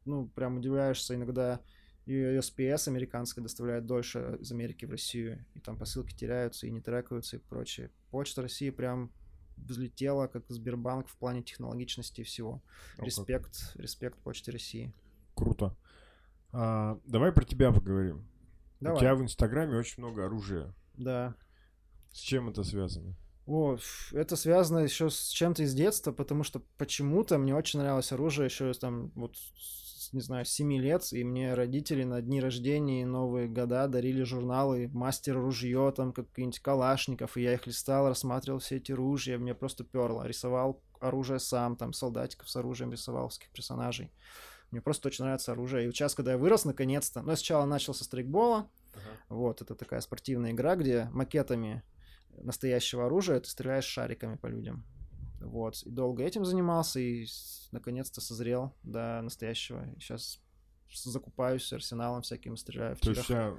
B: Ну, прям удивляешься, иногда USPS американская доставляет дольше из Америки в Россию, и там посылки теряются и не трекаются и прочее. Почта России прям взлетела, как Сбербанк в плане технологичности и всего.
A: О, как
B: Респект, респект Почте России.
A: Круто. А, давай про тебя поговорим.
B: Давай.
A: У тебя в Инстаграме очень много оружия.
B: Да.
A: С чем это связано?
B: О, это связано еще с чем-то из детства, потому что почему-то мне очень нравилось оружие еще там вот не знаю, с 7 лет, и мне родители на дни рождения и Новые года дарили журналы «Мастер ружье», там какие-нибудь Калашников, и я их листал, рассматривал все эти ружья, мне просто перло, рисовал оружие сам, там солдатиков с оружием рисовал, всяких персонажей. Мне просто очень нравится оружие. И вот сейчас, когда я вырос, наконец-то, ну, я сначала начал со стрейкбола, вот, это такая спортивная игра, где макетами настоящего оружия ты стреляешь шариками по людям. Вот, и долго этим занимался, и наконец-то созрел до настоящего. Сейчас закупаюсь арсеналом всяким, стреляю в
A: То есть э,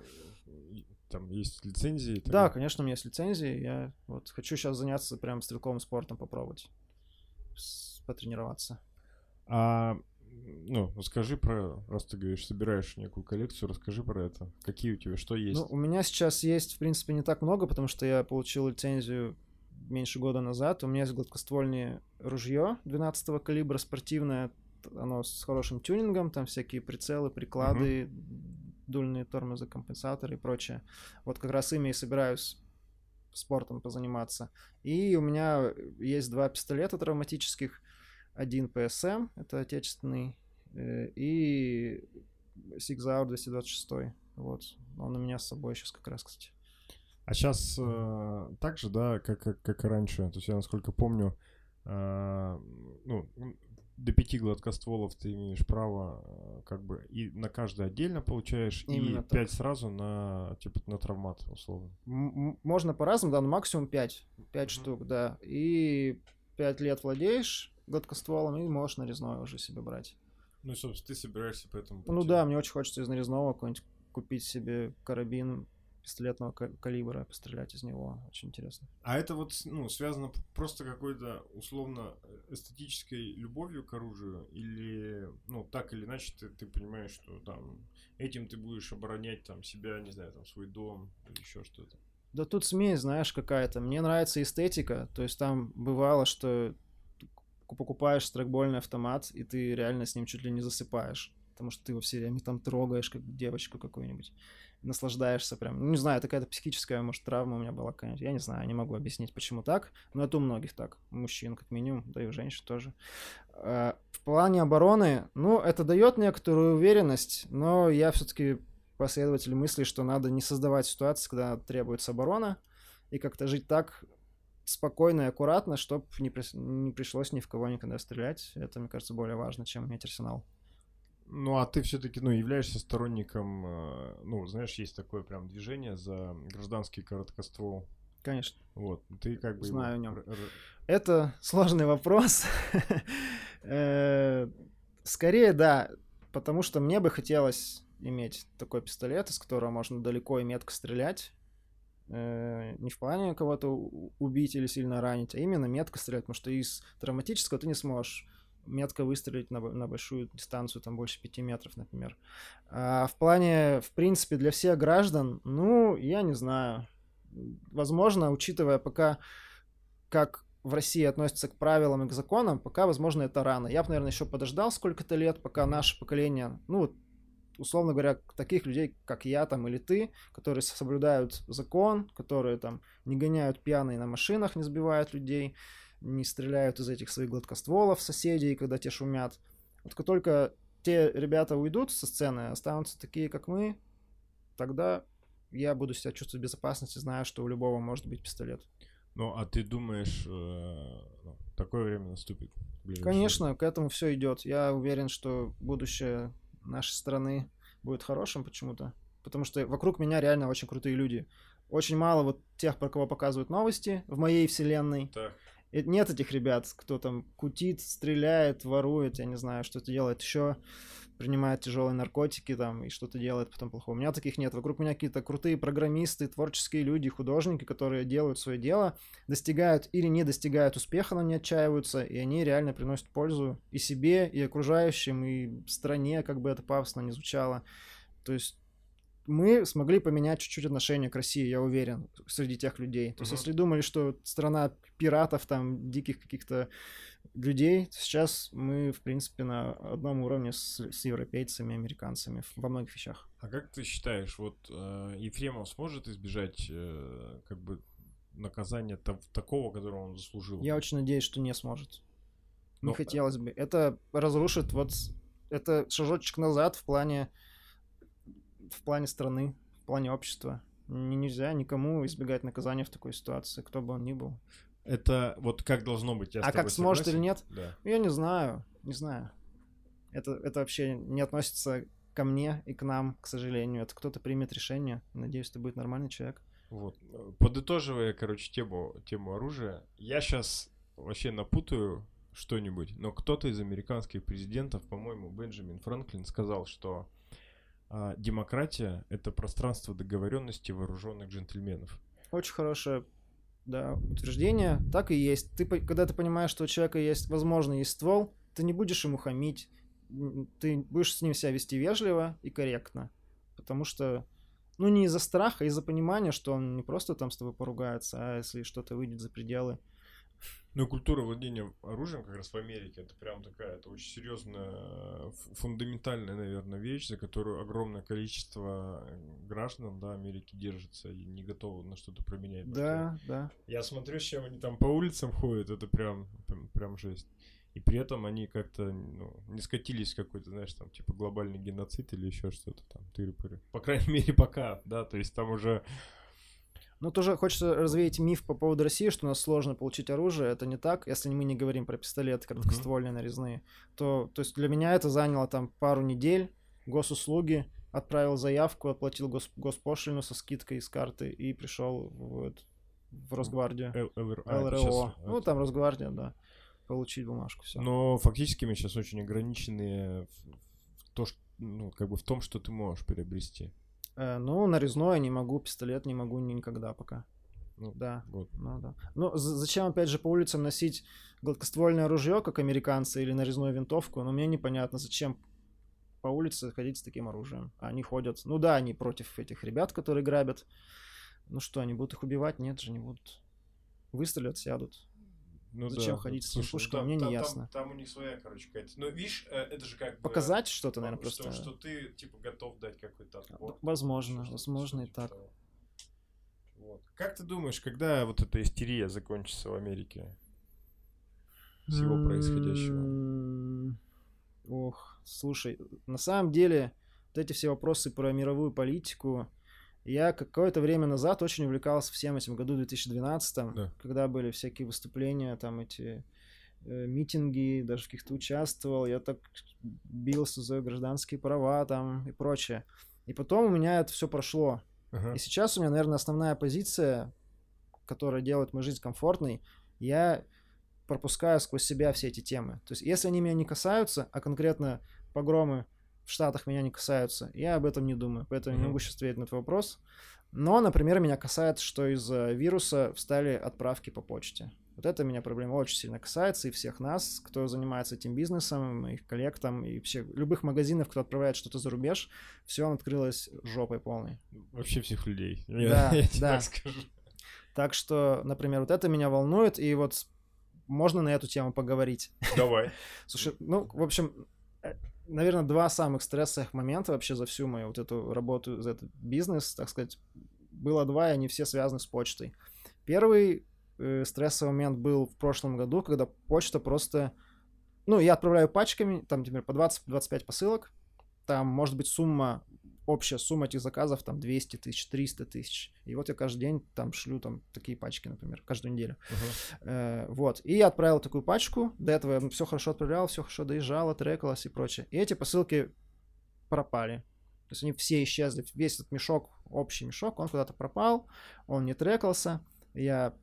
A: там есть лицензии? там-
B: Да, конечно, у меня есть лицензия. Я вот хочу сейчас заняться прям стрелковым спортом, попробовать потренироваться.
A: А, ну, расскажи про, раз ты говоришь, собираешь некую коллекцию, расскажи про это. Какие у тебя, что есть?
B: Ну, у меня сейчас есть, в принципе, не так много, потому что я получил лицензию меньше года назад. У меня есть гладкоствольное ружье 12 калибра, спортивное. Оно с хорошим тюнингом, там всякие прицелы, приклады, дульные тормозы, компенсаторы и прочее. Вот как раз ими и собираюсь спортом позаниматься. И у меня есть два пистолета травматических. Один PSM, это отечественный, э, и Sauer 226. Вот. Он у меня с собой сейчас как раз, кстати.
A: А сейчас так же, да, как, как, как и раньше. То есть я, насколько помню, а, ну, до пяти гладкостволов ты имеешь право э, как бы и на каждый отдельно получаешь,
B: Именно
A: и
B: так.
A: пять сразу на типа на травмат, условно.
B: М- Можно по-разному, да, но максимум 5. 5
A: Мгм.
B: штук, да. И 5 лет владеешь гладкостволом и можешь нарезное уже себе брать.
A: Ну, и, собственно, ты собираешься по этому
B: Ну да, мне очень хочется из нарезного какой-нибудь купить себе карабин пистолетного ка- калибра, пострелять из него. Очень интересно.
A: А это вот, ну, связано просто какой-то условно эстетической любовью к оружию или, ну, так или иначе ты, ты понимаешь, что там этим ты будешь оборонять там себя, не знаю, там свой дом или еще что-то.
B: Да тут смесь, знаешь, какая-то. Мне нравится эстетика. То есть там бывало, что покупаешь страйкбольный автомат, и ты реально с ним чуть ли не засыпаешь. Потому что ты его все время там трогаешь, как девочку какую-нибудь. Наслаждаешься прям. Ну, не знаю, это какая-то психическая, может, травма у меня была какая-нибудь. Я не знаю, не могу объяснить, почему так. Но это у многих так. У мужчин, как минимум, да и у женщин тоже. А, В плане обороны, ну, это дает некоторую уверенность, но я все-таки последователь мысли, что надо не создавать ситуации, когда требуется оборона, и как-то жить так спокойно и аккуратно, чтобы не, прис- не пришлось ни в кого никогда стрелять. Это, мне кажется, более важно, чем иметь арсенал.
A: Ну, а ты все-таки, ну, являешься сторонником, э, ну, знаешь, есть такое прям движение за гражданский короткоствол.
B: Конечно.
A: Вот, ты как бы...
B: Знаю о
A: р-
B: Это сложный вопрос. Э, Скорее, да, потому что мне бы хотелось иметь такой пистолет, из которого можно далеко и метко стрелять. Э, Не в плане кого-то убить или сильно ранить, а именно метко стрелять, потому что из травматического ты не сможешь метко выстрелить на, на большую дистанцию, там больше пяти метров, например. А в плане, в принципе, для всех граждан, ну, я не знаю. Возможно, учитывая пока, как в России относятся к правилам и к законам, пока, возможно, это рано. Я бы, наверное, еще подождал сколько-то лет, пока наше поколение, ну, условно говоря, таких людей, как я там или ты, которые соблюдают закон, которые там не гоняют пьяные на машинах, не сбивают людей, не стреляют из этих своих гладкостволов соседей, когда те шумят. Вот как только те ребята уйдут со сцены, останутся такие, как мы, тогда я буду себя чувствовать в безопасности, зная, что у любого может быть пистолет.
A: Ну, а ты думаешь, э, ну, такое время наступит?
B: Конечно, к этому все идет. Я уверен, что будущее нашей страны будет хорошим почему-то. Потому что вокруг меня реально очень крутые люди. Очень мало вот тех, про кого показывают новости в моей вселенной.
A: Так.
B: И нет этих ребят, кто там кутит, стреляет, ворует, я не знаю, что-то делает еще, принимает тяжелые наркотики там и что-то делает потом плохого. У меня таких нет. Вокруг меня какие-то крутые программисты, творческие люди, художники, которые делают свое дело, достигают или не достигают успеха, но не отчаиваются, и они реально приносят пользу и себе, и окружающим, и стране, как бы это пафосно не звучало. То есть мы смогли поменять чуть-чуть отношение к России, я уверен, среди тех людей. То есть,
A: Мгм.
B: если думали, что страна пиратов, там, диких каких-то людей, сейчас мы, в принципе, на одном уровне с, с европейцами, американцами во многих вещах.
A: А как ты считаешь, вот э, Ефремов сможет избежать э, как бы наказания такого, которого он заслужил?
B: Я очень надеюсь, что не сможет. Не
A: Ну,
B: хотелось бы. Это разрушит вот... Это шажочек назад в плане... В плане страны, в плане общества. Нельзя никому избегать наказания в такой ситуации, кто бы он ни был.
A: Это вот как должно быть? Я
B: а как сможет или
A: согласен?
B: нет?
A: Да.
B: Я не знаю, не знаю. Это, это вообще не относится ко мне и к нам, к сожалению. Это кто-то примет решение. Надеюсь, это будет нормальный человек.
A: Вот. Подытоживая, короче, тему, тему оружия, я сейчас вообще напутаю что-нибудь, но кто-то из американских президентов, по-моему, Бенджамин Франклин, сказал, что а, демократия — это пространство договоренности вооруженных джентльменов.
B: Очень хорошее да, утверждение. Так и есть. Ты, когда ты понимаешь, что у человека есть, возможно, есть ствол, ты не будешь ему хамить. Ты будешь с ним себя вести вежливо и корректно. Потому что, ну, не из-за страха, а из-за понимания, что он не просто там с тобой поругается, а если что-то выйдет за пределы.
A: Ну, и культура владения оружием как раз в Америке, это прям такая, это очень серьезная, э, фундаментальная, наверное, вещь, за которую огромное количество э, граждан, да, Америки держится и не готовы на что-то променять.
B: Да, да.
A: Я смотрю, с чем они там по улицам ходят, это прям, прям, прям жесть. И при этом они как-то ну, не скатились в какой-то, знаешь, там, типа глобальный геноцид или еще что-то там, тыры-пыры. По крайней мере, пока, да, то есть там уже
B: Ну, тоже хочется развеять миф по поводу России, что у нас сложно получить оружие. Это не так, если мы не говорим про пистолеты короткоствольные нарезные. То, то есть для меня это заняло там пару недель, госуслуги, отправил заявку, оплатил гос, госпошлину со скидкой из карты и пришел в, в Росгвардию.
A: А,
B: ЛРО.
A: щас,
B: Ну, там Росгвардия, да. Получить бумажку, все.
A: Но фактически мы сейчас очень ограничены в, в то, что, ну, как бы в том, что ты можешь приобрести.
B: Э, ну, нарезное не могу, пистолет не могу ни- никогда пока.
A: Ну,
B: Да.
A: Вот.
B: Ну да. Ну, зачем, опять же, по улицам носить гладкоствольное ружье, как американцы, или нарезную винтовку? Ну, мне непонятно, зачем по улице ходить с таким оружием. Они ходят... Ну да, они против этих ребят, которые грабят. Ну что, они будут их убивать? Нет же, не будут. Выстрелят, сядут.
A: Ну
B: Зачем
A: да.
B: ходить с
A: Слушай,
B: пушками,
A: там-
B: мне не
A: там-
B: ясно.
A: Там, там у них своя, короче, какая-то. Ну, видишь, э, это же как бы...
B: Показать что-то, наверное,
A: что,
B: просто.
A: что ты, типа, готов дать какой-то отпор.
B: Возможно,
A: Что-то-
B: возможно, и так.
A: того. Вот. Как ты думаешь, когда вот эта истерия закончится в Америке? Всего происходящего.
B: М, Ох, слушай, на самом деле, вот эти все вопросы про мировую политику, я какое-то время назад очень увлекался всем этим году 2012,
A: Да.
B: когда были всякие выступления, там эти э, митинги, даже в каких-то участвовал, я так бился за гражданские права там и прочее. И потом у меня это все прошло.
A: Ага.
B: И сейчас у меня, наверное, основная позиция, которая делает мою жизнь комфортной, я пропускаю сквозь себя все эти темы. То есть, если они меня не касаются, а конкретно погромы в Штатах меня не касаются, я об этом не думаю. Поэтому я не могу сейчас ответить на твой вопрос. Но, например, меня касается, что из-за вируса встали отправки по почте. Вот это меня проблема очень сильно касается, и всех нас, кто занимается этим бизнесом, моих коллег там, и вообще любых магазинов, кто отправляет что-то за рубеж, все открылось жопой полной.
A: Вообще всех людей.
B: Да,
A: я, я тебе
B: да.
A: так скажу.
B: Так что, например, вот это меня волнует, и вот можно на эту тему поговорить.
A: Давай.
B: Слушай, ну, в общем, наверное, два самых стрессовых момента вообще за всю мою вот эту работу, за этот бизнес, так сказать, было два, и они все связаны с почтой. Первый э, стрессовый момент был в прошлом году, когда почта просто... Ну, я отправляю пачками, там, например, по 20-25 посылок, там может быть сумма, общая сумма этих заказов, там, 200 тысяч, 300 тысяч. И вот я каждый день там шлю там такие пачки, например, каждую неделю.
A: Ага.
B: Э, вот. И я отправил такую пачку. До этого я все хорошо отправлял, все хорошо доезжало, трекалось и прочее. И эти посылки пропали. То есть они все исчезли. Весь этот мешок, общий мешок, он куда-то пропал, он не трекался. Я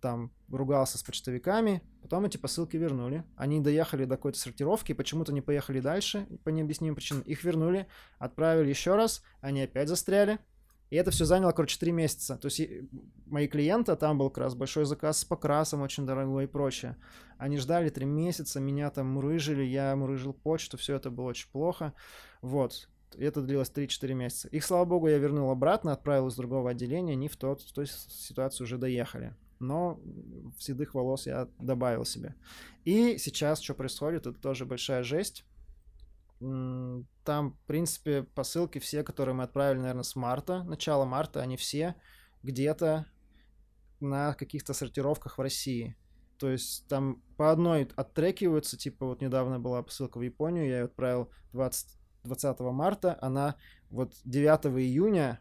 B: там ругался с почтовиками, потом эти посылки вернули. Они доехали до какой-то сортировки, почему-то не поехали дальше по необъяснимым причинам. Их вернули, отправили еще раз, они опять застряли. И это все заняло, короче, три месяца. То есть мои клиенты, там был как раз большой заказ с покрасом очень дорогой и прочее. Они ждали три месяца, меня там мурыжили, я мурыжил почту, все это было очень плохо. Вот. Это длилось 3-4 месяца. Их, слава богу, я вернул обратно, отправил из другого отделения, они в тот, в той ситуацию уже доехали. Но седых волос я добавил себе. И сейчас что происходит, это тоже большая жесть. Там, в принципе, посылки все, которые мы отправили, наверное, с марта, начала марта, они все где-то на каких-то сортировках в России. То есть там по одной оттрекиваются, типа вот недавно была посылка в Японию, я ее отправил 20, 20 марта, она вот 9 июня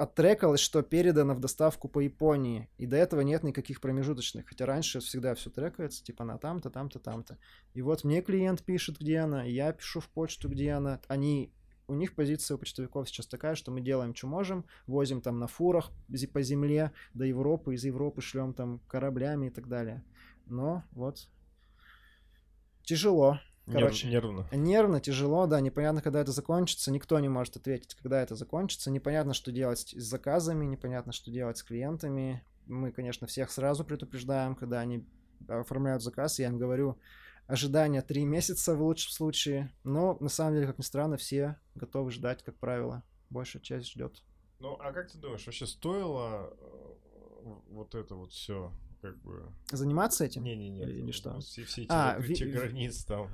B: оттрекалось, что передано в доставку по Японии. И до этого нет никаких промежуточных. Хотя раньше всегда все трекается, типа на там-то, там-то, там-то. И вот мне клиент пишет, где она, я пишу в почту, где она. Они у них позиция у почтовиков сейчас такая, что мы делаем, что можем, возим там на фурах по земле до Европы, из Европы шлем там кораблями и так далее. Но вот тяжело. Короче.
A: Нервно.
B: Нервно, тяжело, да, непонятно, когда это закончится, никто не может ответить, когда это закончится, непонятно, что делать с заказами, непонятно, что делать с клиентами. Мы, конечно, всех сразу предупреждаем, когда они оформляют заказ, я им говорю, ожидание три месяца в лучшем случае, но на самом деле, как ни странно, все готовы ждать, как правило, большая часть ждет.
A: Ну, а как ты думаешь, вообще стоило э, вот это вот все, как бы...
B: Заниматься этим?
A: Не-не-не.
B: Или- или что?
A: Все, все эти
B: А, ви-
A: границ там.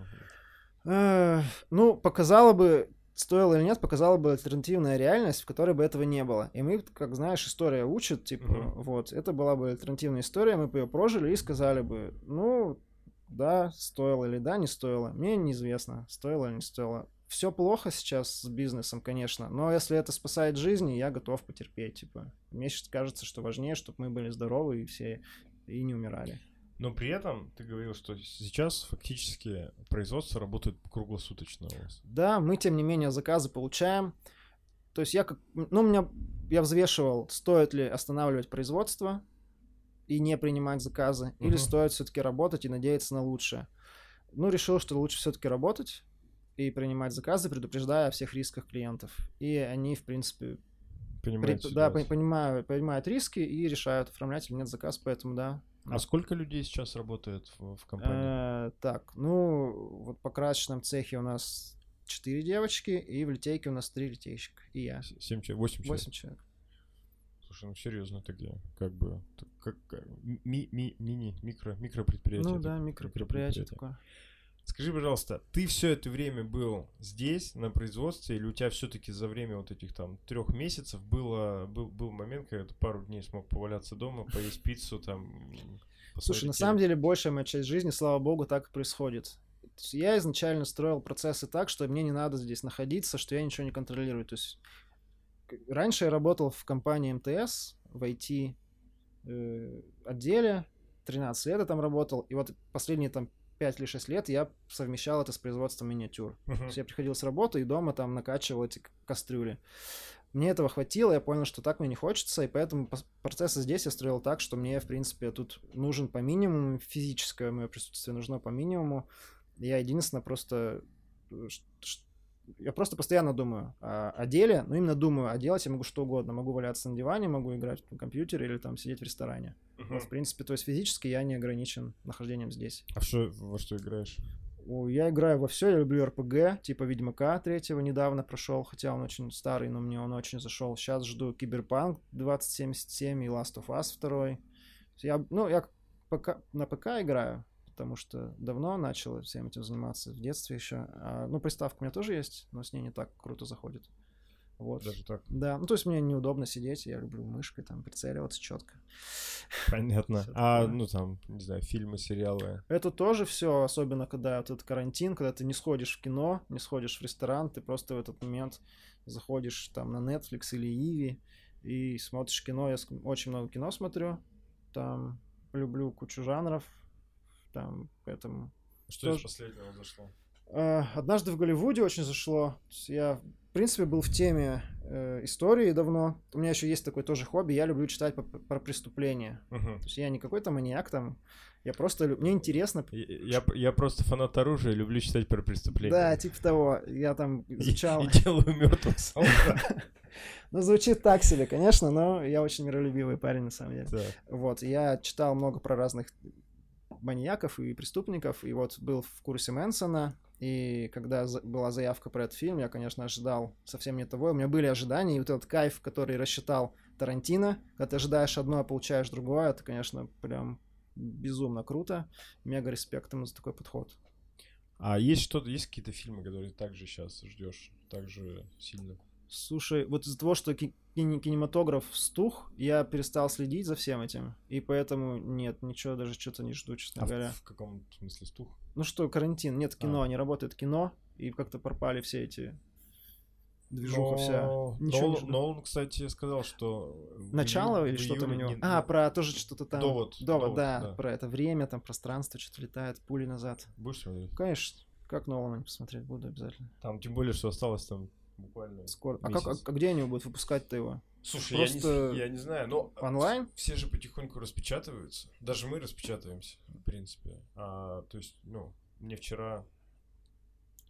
B: Э, Ну, показало бы, стоило или нет, показала бы альтернативная реальность, в которой бы этого не было. И мы, как знаешь, история учит, типа,
A: Мгм.
B: вот, это была бы альтернативная история, мы бы ее прожили и сказали бы, ну, да, стоило или да, не стоило. Мне неизвестно, стоило или не стоило. все плохо сейчас с бизнесом, конечно, но если это спасает жизни, я готов потерпеть, типа. Мне сейчас кажется, что важнее, чтобы мы были здоровы и все и не умирали.
A: Но при этом ты говорил, что сейчас фактически производство работает круглосуточно у вас.
B: Да, мы, тем не менее, заказы получаем. То есть я как... Ну, у меня... Я взвешивал, стоит ли останавливать производство и не принимать заказы, uh-huh. или стоит все-таки работать и надеяться на лучшее. Ну, решил, что лучше все-таки работать и принимать заказы, предупреждая о всех рисках клиентов. И они, в принципе,
A: Понимают
B: при... да, понимают, понимают риски и решают, оформлять или нет заказ, поэтому да,
A: а сколько людей сейчас работает в, в компании?
B: Э, так, ну, вот по красочном цехе у нас четыре девочки, и в литейке у нас три литейщика, и я.
A: Семь человек, восемь человек?
B: Восемь человек.
A: Слушай, ну серьезно тогда, как бы, как, ми, ми, мини, микро, микропредприятие.
B: Ну да, микропредприятие такое.
A: Скажи, пожалуйста, ты все это время был здесь, на производстве, или у тебя все-таки за время вот этих там трех месяцев было, был, был момент, когда ты пару дней смог поваляться дома, поесть пиццу там?
B: Слушай, на самом деле большая моя часть жизни, слава богу, так и происходит. Я изначально строил процессы так, что мне не надо здесь находиться, что я ничего не контролирую. То есть раньше я работал в компании МТС, в IT э, отделе, 13 лет я там работал, и вот последние там 5 или 6 лет я совмещал это с производством миниатюр. Uh-huh. То есть я приходил с работы и дома там накачивал эти кастрюли. Мне этого хватило, я понял, что так мне не хочется, и поэтому процессы здесь я строил так, что мне, в принципе, тут нужен по минимуму, физическое мое присутствие нужно по минимуму. Я единственное просто э, я просто постоянно думаю о, о деле, но именно думаю, а делать я могу что угодно. Могу валяться на диване, могу играть на компьютере или там сидеть в ресторане. Uh-huh. Вот, в принципе, то есть физически я не ограничен нахождением здесь.
A: А что, во что играешь?
B: Я играю во все, я люблю RPG, типа Ведьмака третьего недавно прошел, хотя он очень старый, но мне он очень зашел. Сейчас жду Киберпанк 2077 и Last of Us 2. Я, ну, я пока, на ПК играю, потому что давно начал всем этим заниматься, в детстве еще. А, ну, приставка у меня тоже есть, но с ней не так круто заходит. Вот.
A: Даже так?
B: Да, ну то есть мне неудобно сидеть, я люблю мышкой там прицеливаться четко.
A: Понятно. а, ну там, не знаю, фильмы, сериалы?
B: Это тоже все, особенно когда вот этот карантин, когда ты не сходишь в кино, не сходишь в ресторан, ты просто в этот момент заходишь там на Netflix или Иви и смотришь кино. Я очень много кино смотрю, там люблю кучу жанров, там, поэтому...
A: Что тоже... из последнего зашло?
B: Э, однажды в Голливуде очень зашло. Я, в принципе, был в теме э, истории давно. У меня еще есть такое тоже хобби. Я люблю читать по, про преступления. Uh-huh. То есть я не какой-то маньяк там. Я просто... Мне интересно...
A: Я, я, я просто фанат оружия и люблю читать про преступления.
B: Да, типа того. Я там изучал...
A: И, и делаю мертвых солдат.
B: Ну, звучит так себе, конечно, но я очень миролюбивый парень, на самом деле. Вот, я читал много про разных маньяков и преступников, и вот был в курсе Мэнсона, и когда была заявка про этот фильм, я, конечно, ожидал совсем не того. У меня были ожидания, и вот этот кайф, который рассчитал Тарантино, когда ты ожидаешь одно, а получаешь другое, это, конечно, прям безумно круто. Мега респект ему за такой подход.
A: А есть что-то, есть какие-то фильмы, которые также сейчас ждешь, так же сильно?
B: Слушай, вот из-за того, что кинематограф стух, я перестал следить за всем этим. И поэтому нет, ничего, даже что-то не жду, честно
A: а
B: говоря.
A: В каком смысле стух?
B: Ну что, карантин, нет кино, а. не работает кино, и как-то пропали все эти движуха но... вся.
A: Ничего но, но он, кстати, сказал, что...
B: Начало или что-то у него? Не... А, про тоже что-то там...
A: Довод.
B: Довод, довод да, да, про это время, там пространство, что-то летает, пули назад.
A: Будешь смотреть?
B: Конечно. Как Нолана посмотреть буду обязательно.
A: Там, тем более, что осталось там буквально
B: Скоро. А, как, а, где они будут выпускать-то его?
A: Слушай, Просто я, не, я не знаю, но
B: онлайн
A: все же потихоньку распечатываются. Даже мы распечатываемся, в принципе. А, то есть, ну, мне вчера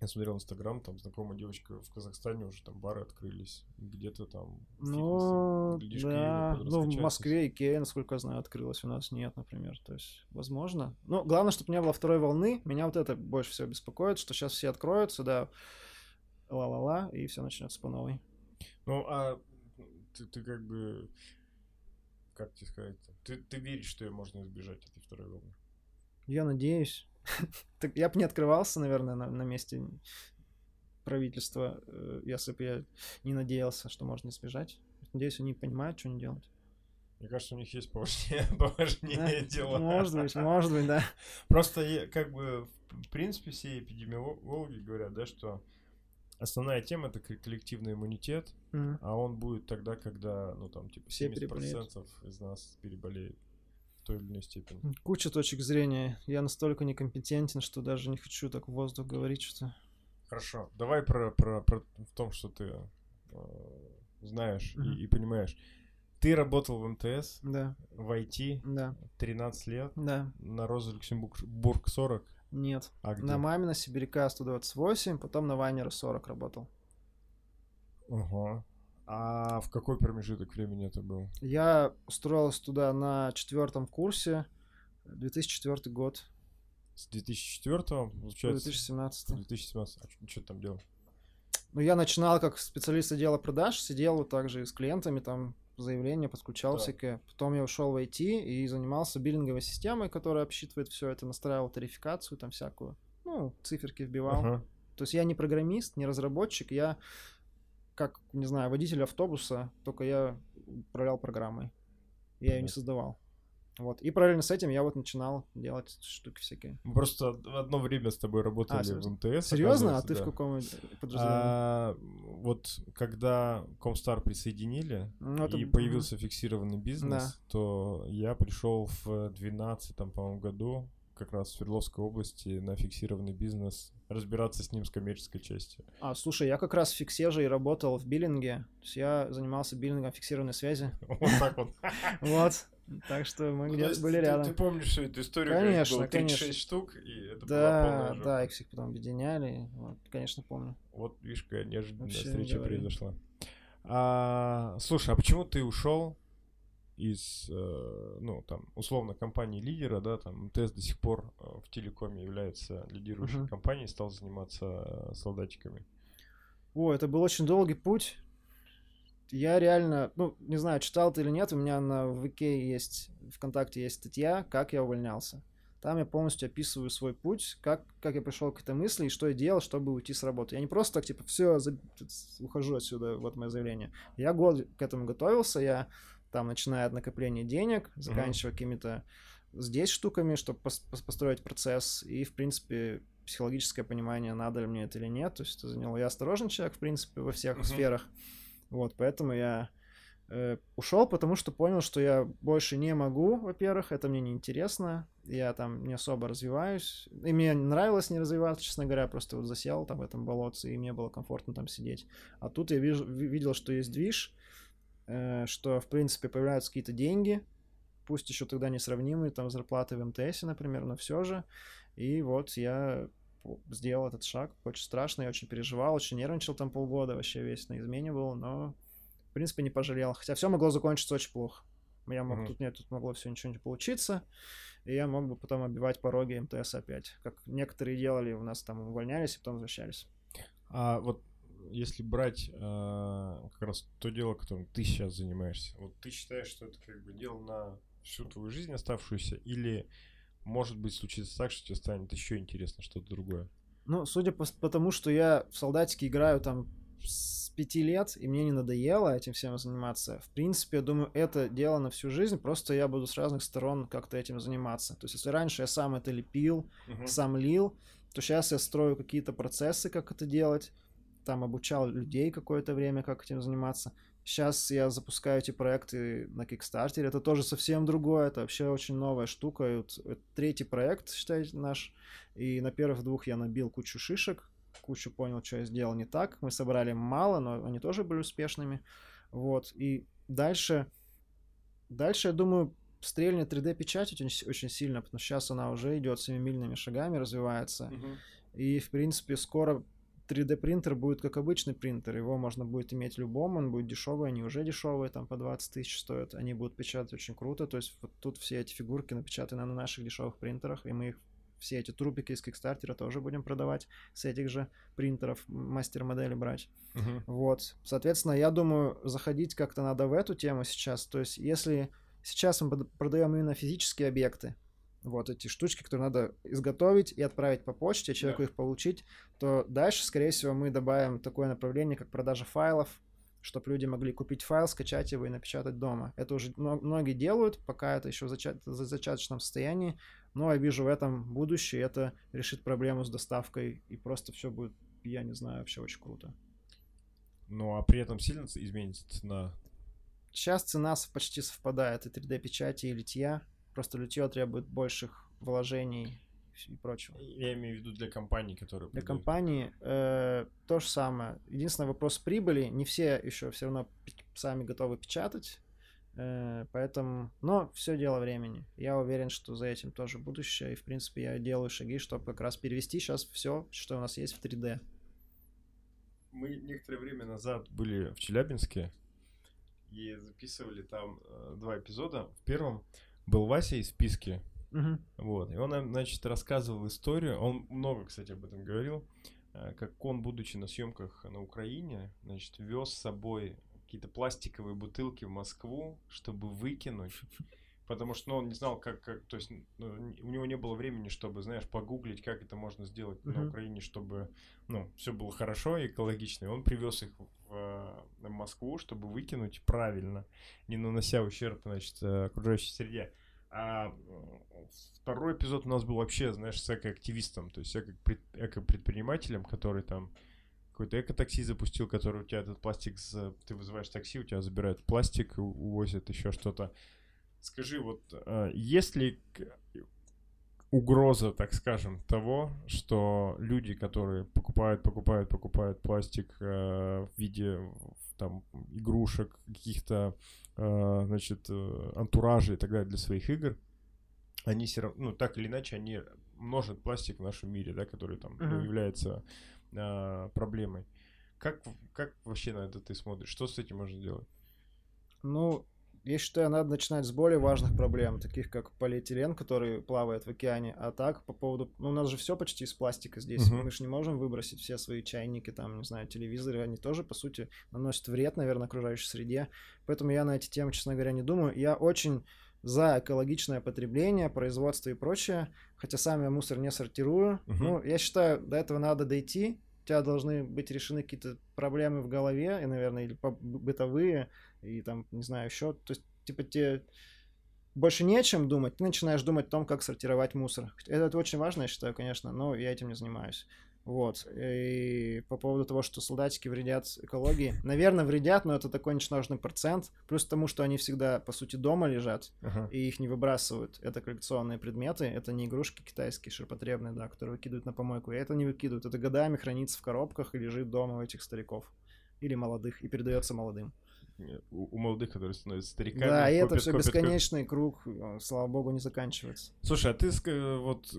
A: я смотрел Инстаграм, там знакомая девочка в Казахстане уже там бары открылись, где-то там.
B: Ну, да. Ну, в Москве Икея, насколько я знаю, открылась, у нас нет, например. То есть, возможно. Ну, главное, чтобы не было второй волны. Меня вот это больше всего беспокоит, что сейчас все откроются, да ла-ла-ла, и все начнется по новой.
A: Ну, а ты, ты как бы, как тебе сказать, ты, ты веришь, что ее можно избежать этой второй волны?
B: Я надеюсь. так я бы не открывался, наверное, на, на месте правительства, э, если бы я не надеялся, что можно избежать. Надеюсь, они понимают, что они делают.
A: Мне кажется, у них есть поважнее, поважнее дела.
B: Может быть, может быть, да.
A: Просто как бы, в принципе, все эпидемиологи говорят, да, что основная тема это коллективный иммунитет,
B: Мгм.
A: а он будет тогда, когда, ну там, типа,
B: Все
A: 70% из нас переболеет в той или иной степени.
B: Куча точек зрения. Я настолько некомпетентен, что даже не хочу так в воздух говорить, что...
A: Хорошо, давай про, про, про в том, что ты э, знаешь
B: Мгм.
A: и, и понимаешь. Ты работал в МТС,
B: Да,
A: в IT,
B: да,
A: 13 лет,
B: да.
A: на Роза Люксембург 40,
B: Нет.
A: а где?
B: На Мамина Сибиряка 128, потом на Вайнера 40 работал.
A: Ага. А в какой промежуток времени это был?
B: Я устроился туда на четвертом курсе, 2004 год,
A: С 2004 получается?
B: 2017.
A: 2017. А что ты там делал?
B: Ну, я начинал как специалист отдела продаж, сидел вот так же и с клиентами, там заявления подключал
A: Так.
B: всякое. Потом я ушел в IT и занимался биллинговой системой, которая обсчитывает все это, настраивал тарификацию там всякую. Ну, циферки вбивал.
A: Ага.
B: То есть я не программист, не разработчик, я как, не знаю, водитель автобуса, только я управлял программой. Я ее не создавал. Вот. И параллельно с этим я вот начинал делать штуки всякие.
A: Мы просто в одно время с тобой работали
B: А,
A: в? МТС.
B: Серьезно? А ты в
A: да.
B: каком э, подразделении?
A: А, вот когда Комстар присоединили
B: Ну, это-
A: и появился фиксированный бизнес, то я пришел в 12 по-моему, году как раз в Свердловской области на фиксированный бизнес разбираться с ним с коммерческой частью.
B: А, слушай, я как раз в фиксеже и работал в биллинге. То есть я занимался биллингом фиксированной связи.
A: Вот так вот.
B: Вот. Так что мы
A: Ну, то
B: где-то были
A: ты-
B: рядом.
A: Ты помнишь всю эту историю,
B: Конечно,
A: было
B: конечно.
A: 36 штук, и это была
B: Да,
A: полная жопа.
B: да, их всех потом объединяли. Вот, конечно, помню.
A: Вот, видишь, какая неожиданная
B: Вообще не
A: встреча
B: говори.
A: произошла. А, слушай, а почему ты ушел из, э, ну, там, условно, компании лидера, да, там, МТС до сих пор э, в телекоме является лидирующей
B: Мгм.
A: компанией, стал заниматься э, солдатиками.
B: О, это был очень долгий путь. Я реально, ну, не знаю, читал ты или нет, у меня на ВК есть, ВКонтакте есть статья, как я увольнялся. Там я полностью описываю свой путь, как, как я пришел к этой мысли и что я делал, чтобы уйти с работы. Я не просто так, типа, все, ухожу отсюда, вот мое заявление. Я год к этому готовился, я там, начиная от накопления денег, заканчивая какими-то здесь штуками, чтобы построить процесс, и, в принципе, психологическое понимание, надо ли мне это или нет. То есть это заняло. Я осторожный человек, в принципе, во всех
A: Мгм.
B: сферах. Вот, поэтому я э, ушел, потому что понял, что я больше не могу, во-первых, это мне не интересно, я там не особо развиваюсь, и мне нравилось не развиваться, честно говоря, просто вот засел там в этом болотце, и мне было комфортно там сидеть. А тут я вижу, ви- видел, что есть движ, э, что, в принципе, появляются какие-то деньги, пусть еще тогда несравнимые, там, зарплаты в МТС, например, но все же. И вот я сделал этот шаг, очень страшно, я очень переживал, очень нервничал там полгода, вообще весь на измене был, но, в принципе, не пожалел. Хотя все могло закончиться очень плохо. Я мог,
A: Мгм.
B: тут нет, тут могло все ничего не получиться, и я мог бы потом оббивать пороги МТС опять, как некоторые делали, у нас там увольнялись и потом возвращались.
A: А вот если брать э, как раз то дело, которым ты сейчас занимаешься, вот ты считаешь, что это как бы дело на всю твою жизнь оставшуюся, или может быть случится так, что тебе станет еще интересно что-то другое?
B: Ну, судя по, по тому, что я в солдатике играю там с пяти лет, и мне не надоело этим всем заниматься, в принципе, я думаю, это дело на всю жизнь, просто я буду с разных сторон как-то этим заниматься. То есть, если раньше я сам это лепил, сам лил, то сейчас я строю какие-то процессы, как это делать, там обучал людей какое-то время, как этим заниматься. Сейчас я запускаю эти проекты на Kickstarter, это тоже совсем другое, это вообще очень новая штука. И вот это третий проект, считайте, наш, и на первых двух я набил кучу шишек, кучу понял, что я сделал не так. Мы собрали мало, но они тоже были успешными. Вот, и дальше, дальше, я думаю, стрельнет 3D-печать очень, очень сильно, потому что сейчас она уже идет семимильными шагами, развивается. И, в принципе, скоро 3D принтер будет как обычный принтер. Его можно будет иметь любом, он будет дешевый, они уже дешевые, там по 20 тысяч стоят. Они будут печатать очень круто. То есть вот тут все эти фигурки напечатаны на наших дешевых принтерах, и мы их все эти трубики из Кикстартера тоже будем продавать с этих же принтеров, мастер-модели брать.
A: Мгм.
B: Вот. Соответственно, я думаю, заходить как-то надо в эту тему сейчас. То есть, если сейчас мы продаем именно физические объекты, вот эти штучки, которые надо изготовить и отправить по почте, человеку их получить, то дальше, скорее всего, мы добавим такое направление, как продажа файлов, чтобы люди могли купить файл, скачать его и напечатать дома. Это уже мно- многие делают, пока это еще в зачат- зачаточном состоянии, но я вижу в этом будущее, это решит проблему с доставкой, и просто все будет я не знаю, вообще очень круто.
A: Ну, а при этом сильно изменится цена?
B: Сейчас цена почти совпадает и 3D-печати, и литья. Просто литье требует больших вложений и прочего.
A: Я имею в виду для компаний, которые...
B: Для продают. компаний э, то же самое. Единственный вопрос прибыли. Не все еще все равно сами готовы печатать. Э, поэтому, но все дело времени. Я уверен, что за этим тоже будущее. И, в принципе, я делаю шаги, чтобы как раз перевести сейчас все, что у нас есть в 3D.
A: Мы некоторое время назад были в Челябинске и записывали там э, два эпизода. В первом был Вася из списки.
B: Угу.
A: Вот. И он значит, рассказывал историю. Он много, кстати, об этом говорил. Э, как он, будучи на съемках на Украине, значит, вез с собой какие-то пластиковые бутылки в Москву, чтобы выкинуть. Потому что ну, он не знал, как, как то есть ну, у него не было времени, чтобы, знаешь, погуглить, как это можно сделать uh-huh. на Украине, чтобы, ну, все было хорошо и экологично. И он привез их в, в Москву, чтобы выкинуть правильно, не нанося ущерб, значит, окружающей среде. А второй эпизод у нас был вообще, знаешь, с экоактивистом, то есть эко-предпринимателем, который там какой-то эко-такси запустил, который у тебя этот пластик, с, ты вызываешь такси, у тебя забирают пластик, увозят еще что-то. Скажи, вот э, есть ли угроза, так скажем, того, что люди, которые покупают, покупают, покупают пластик э, в виде там игрушек, каких-то, значит, э, антуражей и так далее для своих игр, они все равно, ну, так или иначе, они множат пластик в нашем мире, да, который там uh-huh. является э, проблемой. Как, как вообще на это ты смотришь? Что с этим можно делать?
B: Ну, я считаю, надо начинать с более важных проблем, таких как полиэтилен, который плавает в океане. А так, по поводу... Ну, у нас же все почти из пластика здесь. Uh-huh. Мы же не можем выбросить все свои чайники, там, не знаю, телевизоры. Они тоже, по сути, наносят вред, наверное, окружающей среде. Поэтому я на эти темы, честно говоря, не думаю. Я очень за экологичное потребление, производство и прочее. Хотя сам я мусор не сортирую. Uh-huh. Ну, я считаю, до этого надо дойти у тебя должны быть решены какие-то проблемы в голове, и, наверное, или бытовые, и там, не знаю, еще. То есть, типа, тебе больше не о чем думать, ты начинаешь думать о том, как сортировать мусор. Это, очень важно, я считаю, конечно, но я этим не занимаюсь. Вот. И по поводу того, что солдатики вредят экологии. Наверное, вредят, но это такой ничтожный процент. Плюс тому, что они всегда, по сути, дома лежат, uh-huh. и их не выбрасывают. Это коллекционные предметы, это не игрушки китайские, ширпотребные, да, которые выкидывают на помойку. И это не выкидывают. Это годами хранится в коробках и лежит дома у этих стариков. Или молодых, и передается молодым
A: у, молодых, которые становятся стариками.
B: Да, и копят, это все копят, бесконечный копят. круг, э, слава богу, не заканчивается.
A: Слушай, а ты вот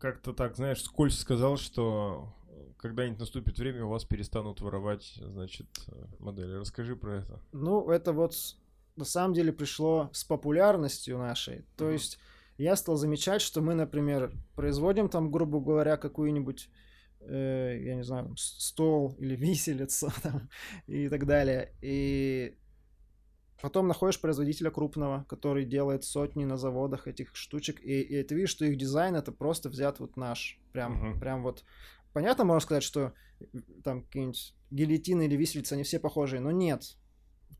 A: как-то так, знаешь, скользь сказал, что когда-нибудь наступит время, у вас перестанут воровать, значит, модели. Расскажи про это.
B: Ну, это вот на самом деле пришло с популярностью нашей. То uh-huh. есть я стал замечать, что мы, например, производим там, грубо говоря, какую-нибудь э, я не знаю, стол или виселица там, и так далее. И потом находишь производителя крупного, который делает сотни на заводах этих штучек, и, и ты видишь, что их дизайн это просто взят вот наш, прям, uh-huh. прям вот. Понятно, можно сказать, что там какие-нибудь гильотины или виселицы, они все похожие, но нет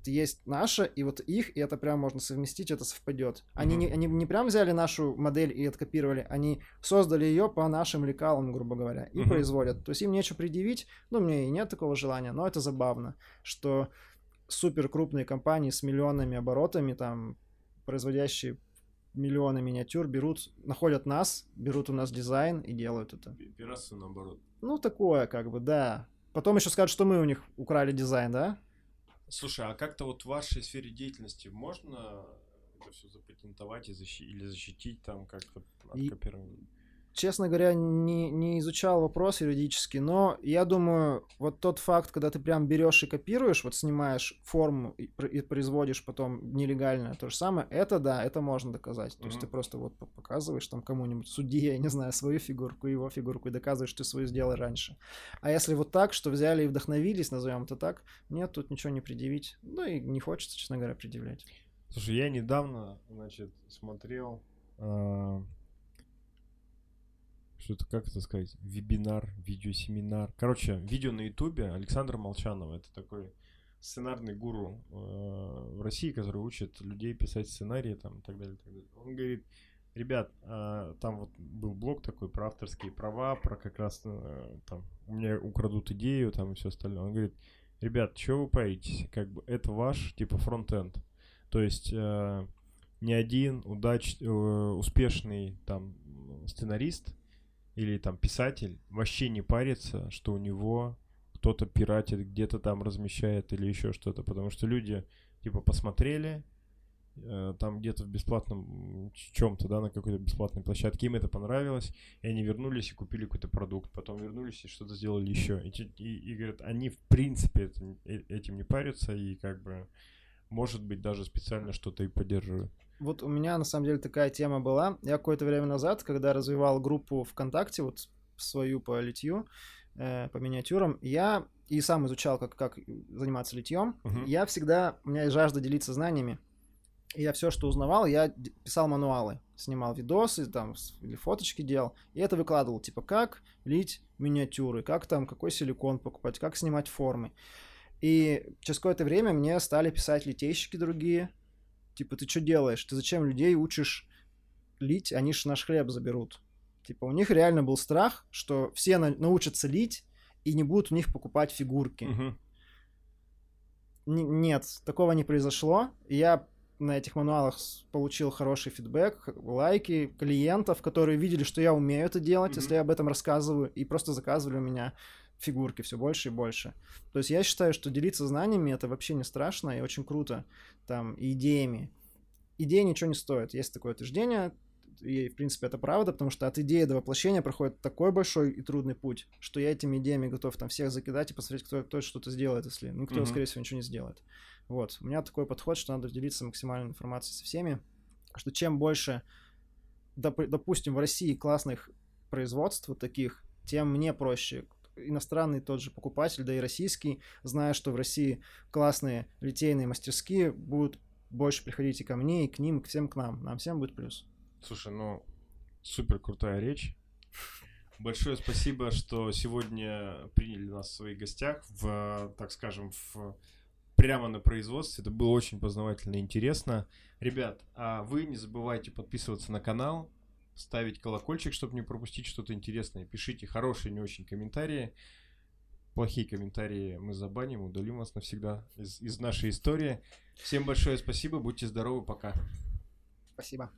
B: есть наша, и вот их, и это прям можно совместить, это совпадет. Они, mm-hmm. не, они не прям взяли нашу модель и откопировали, они создали ее по нашим лекалам, грубо говоря, и mm-hmm. производят. То есть им нечего предъявить, ну, мне и нет такого желания, но это забавно, что супер крупные компании с миллионными оборотами, там, производящие миллионы миниатюр, берут, находят нас, берут у нас дизайн и делают это.
A: Пиратство наоборот.
B: Ну, такое, как бы, да. Потом еще скажут, что мы у них украли дизайн, да?
A: Слушай, а как-то вот в вашей сфере деятельности можно это все запатентовать и защи- или защитить там как-то от и... копирования?
B: Честно говоря, не, не изучал вопрос юридически, но я думаю, вот тот факт, когда ты прям берешь и копируешь, вот снимаешь форму и, и производишь потом нелегально то же самое, это да, это можно доказать. То mm-hmm. есть ты просто вот показываешь там кому-нибудь, судье, я не знаю, свою фигурку, его фигурку, и доказываешь, что ты свою сделал раньше. А если вот так, что взяли и вдохновились, назовем это так, нет, тут ничего не предъявить. Ну и не хочется, честно говоря, предъявлять.
A: Слушай, я недавно, значит, смотрел э, что-то, как это сказать, вебинар, видеосеминар. Короче, видео на ютубе Александра Молчанова. Это такой сценарный гуру э, в России, который учит людей писать сценарии там и так далее. Так далее. Он говорит, ребят, а, там вот был блог такой про авторские права, про как раз э, там у меня украдут идею там и все остальное. Он говорит, ребят, что вы паритесь? Как бы это ваш типа фронтенд. То есть э, ни один удач, э, успешный там сценарист или там писатель вообще не парится, что у него кто-то пиратит, где-то там размещает или еще что-то, потому что люди типа посмотрели, э, там где-то в бесплатном чем-то, да, на какой-то бесплатной площадке, им это понравилось, и они вернулись и купили какой-то продукт, потом вернулись и что-то сделали еще. И, и, и говорят, они в принципе это, э, этим не парятся, и как бы, может быть, даже специально что-то и поддерживают.
B: Вот у меня на самом деле такая тема была. Я какое-то время назад, когда развивал группу ВКонтакте, вот свою по литью, э, по миниатюрам, я и сам изучал, как, как заниматься литьем. Uh-huh. Я всегда, у меня есть жажда делиться знаниями. И я все, что узнавал, я писал мануалы, снимал видосы там или фоточки делал, и это выкладывал, типа как лить миниатюры, как там, какой силикон покупать, как снимать формы. И через какое-то время мне стали писать литейщики другие, типа ты что делаешь, ты зачем людей учишь лить, они же наш хлеб заберут. Типа, у них реально был страх, что все на- научатся лить и не будут у них покупать фигурки.
A: Мгм.
B: Н- нет, такого не произошло. Я на этих мануалах получил хороший фидбэк, лайки клиентов, которые видели, что я умею это делать,
A: Мгм.
B: если я об этом рассказываю, и просто заказывали у меня фигурки все больше и больше. То есть я считаю, что делиться знаниями это вообще не страшно и очень круто. Там, и идеями. Идея ничего не стоит. Есть такое утверждение, и, в принципе, это правда, потому что от идеи до воплощения проходит такой большой и трудный путь, что я этими идеями готов там всех закидать и посмотреть, кто, кто что-то сделает, если... Ну, кто,
A: Мгм.
B: скорее всего, ничего не сделает. Вот. У меня такой подход, что надо делиться максимальной информацией со всеми, что чем больше, доп- допустим, в России классных производств вот таких, тем мне проще. Иностранный тот же покупатель, да и российский, зная, что в России классные литейные мастерские, будут больше приходить и ко мне, и к ним, и всем к нам. Нам всем будет плюс.
A: Слушай, ну, супер крутая речь. Большое спасибо, что сегодня приняли нас в своих гостях, в, так скажем, в прямо на производстве. Это было очень познавательно и интересно. Ребят, а вы не забывайте подписываться на канал, ставить колокольчик, чтобы не пропустить что-то интересное. Пишите хорошие, не очень комментарии. Плохие комментарии мы забаним, удалим вас навсегда из, из нашей истории. Всем большое спасибо, будьте здоровы, пока.
B: Спасибо.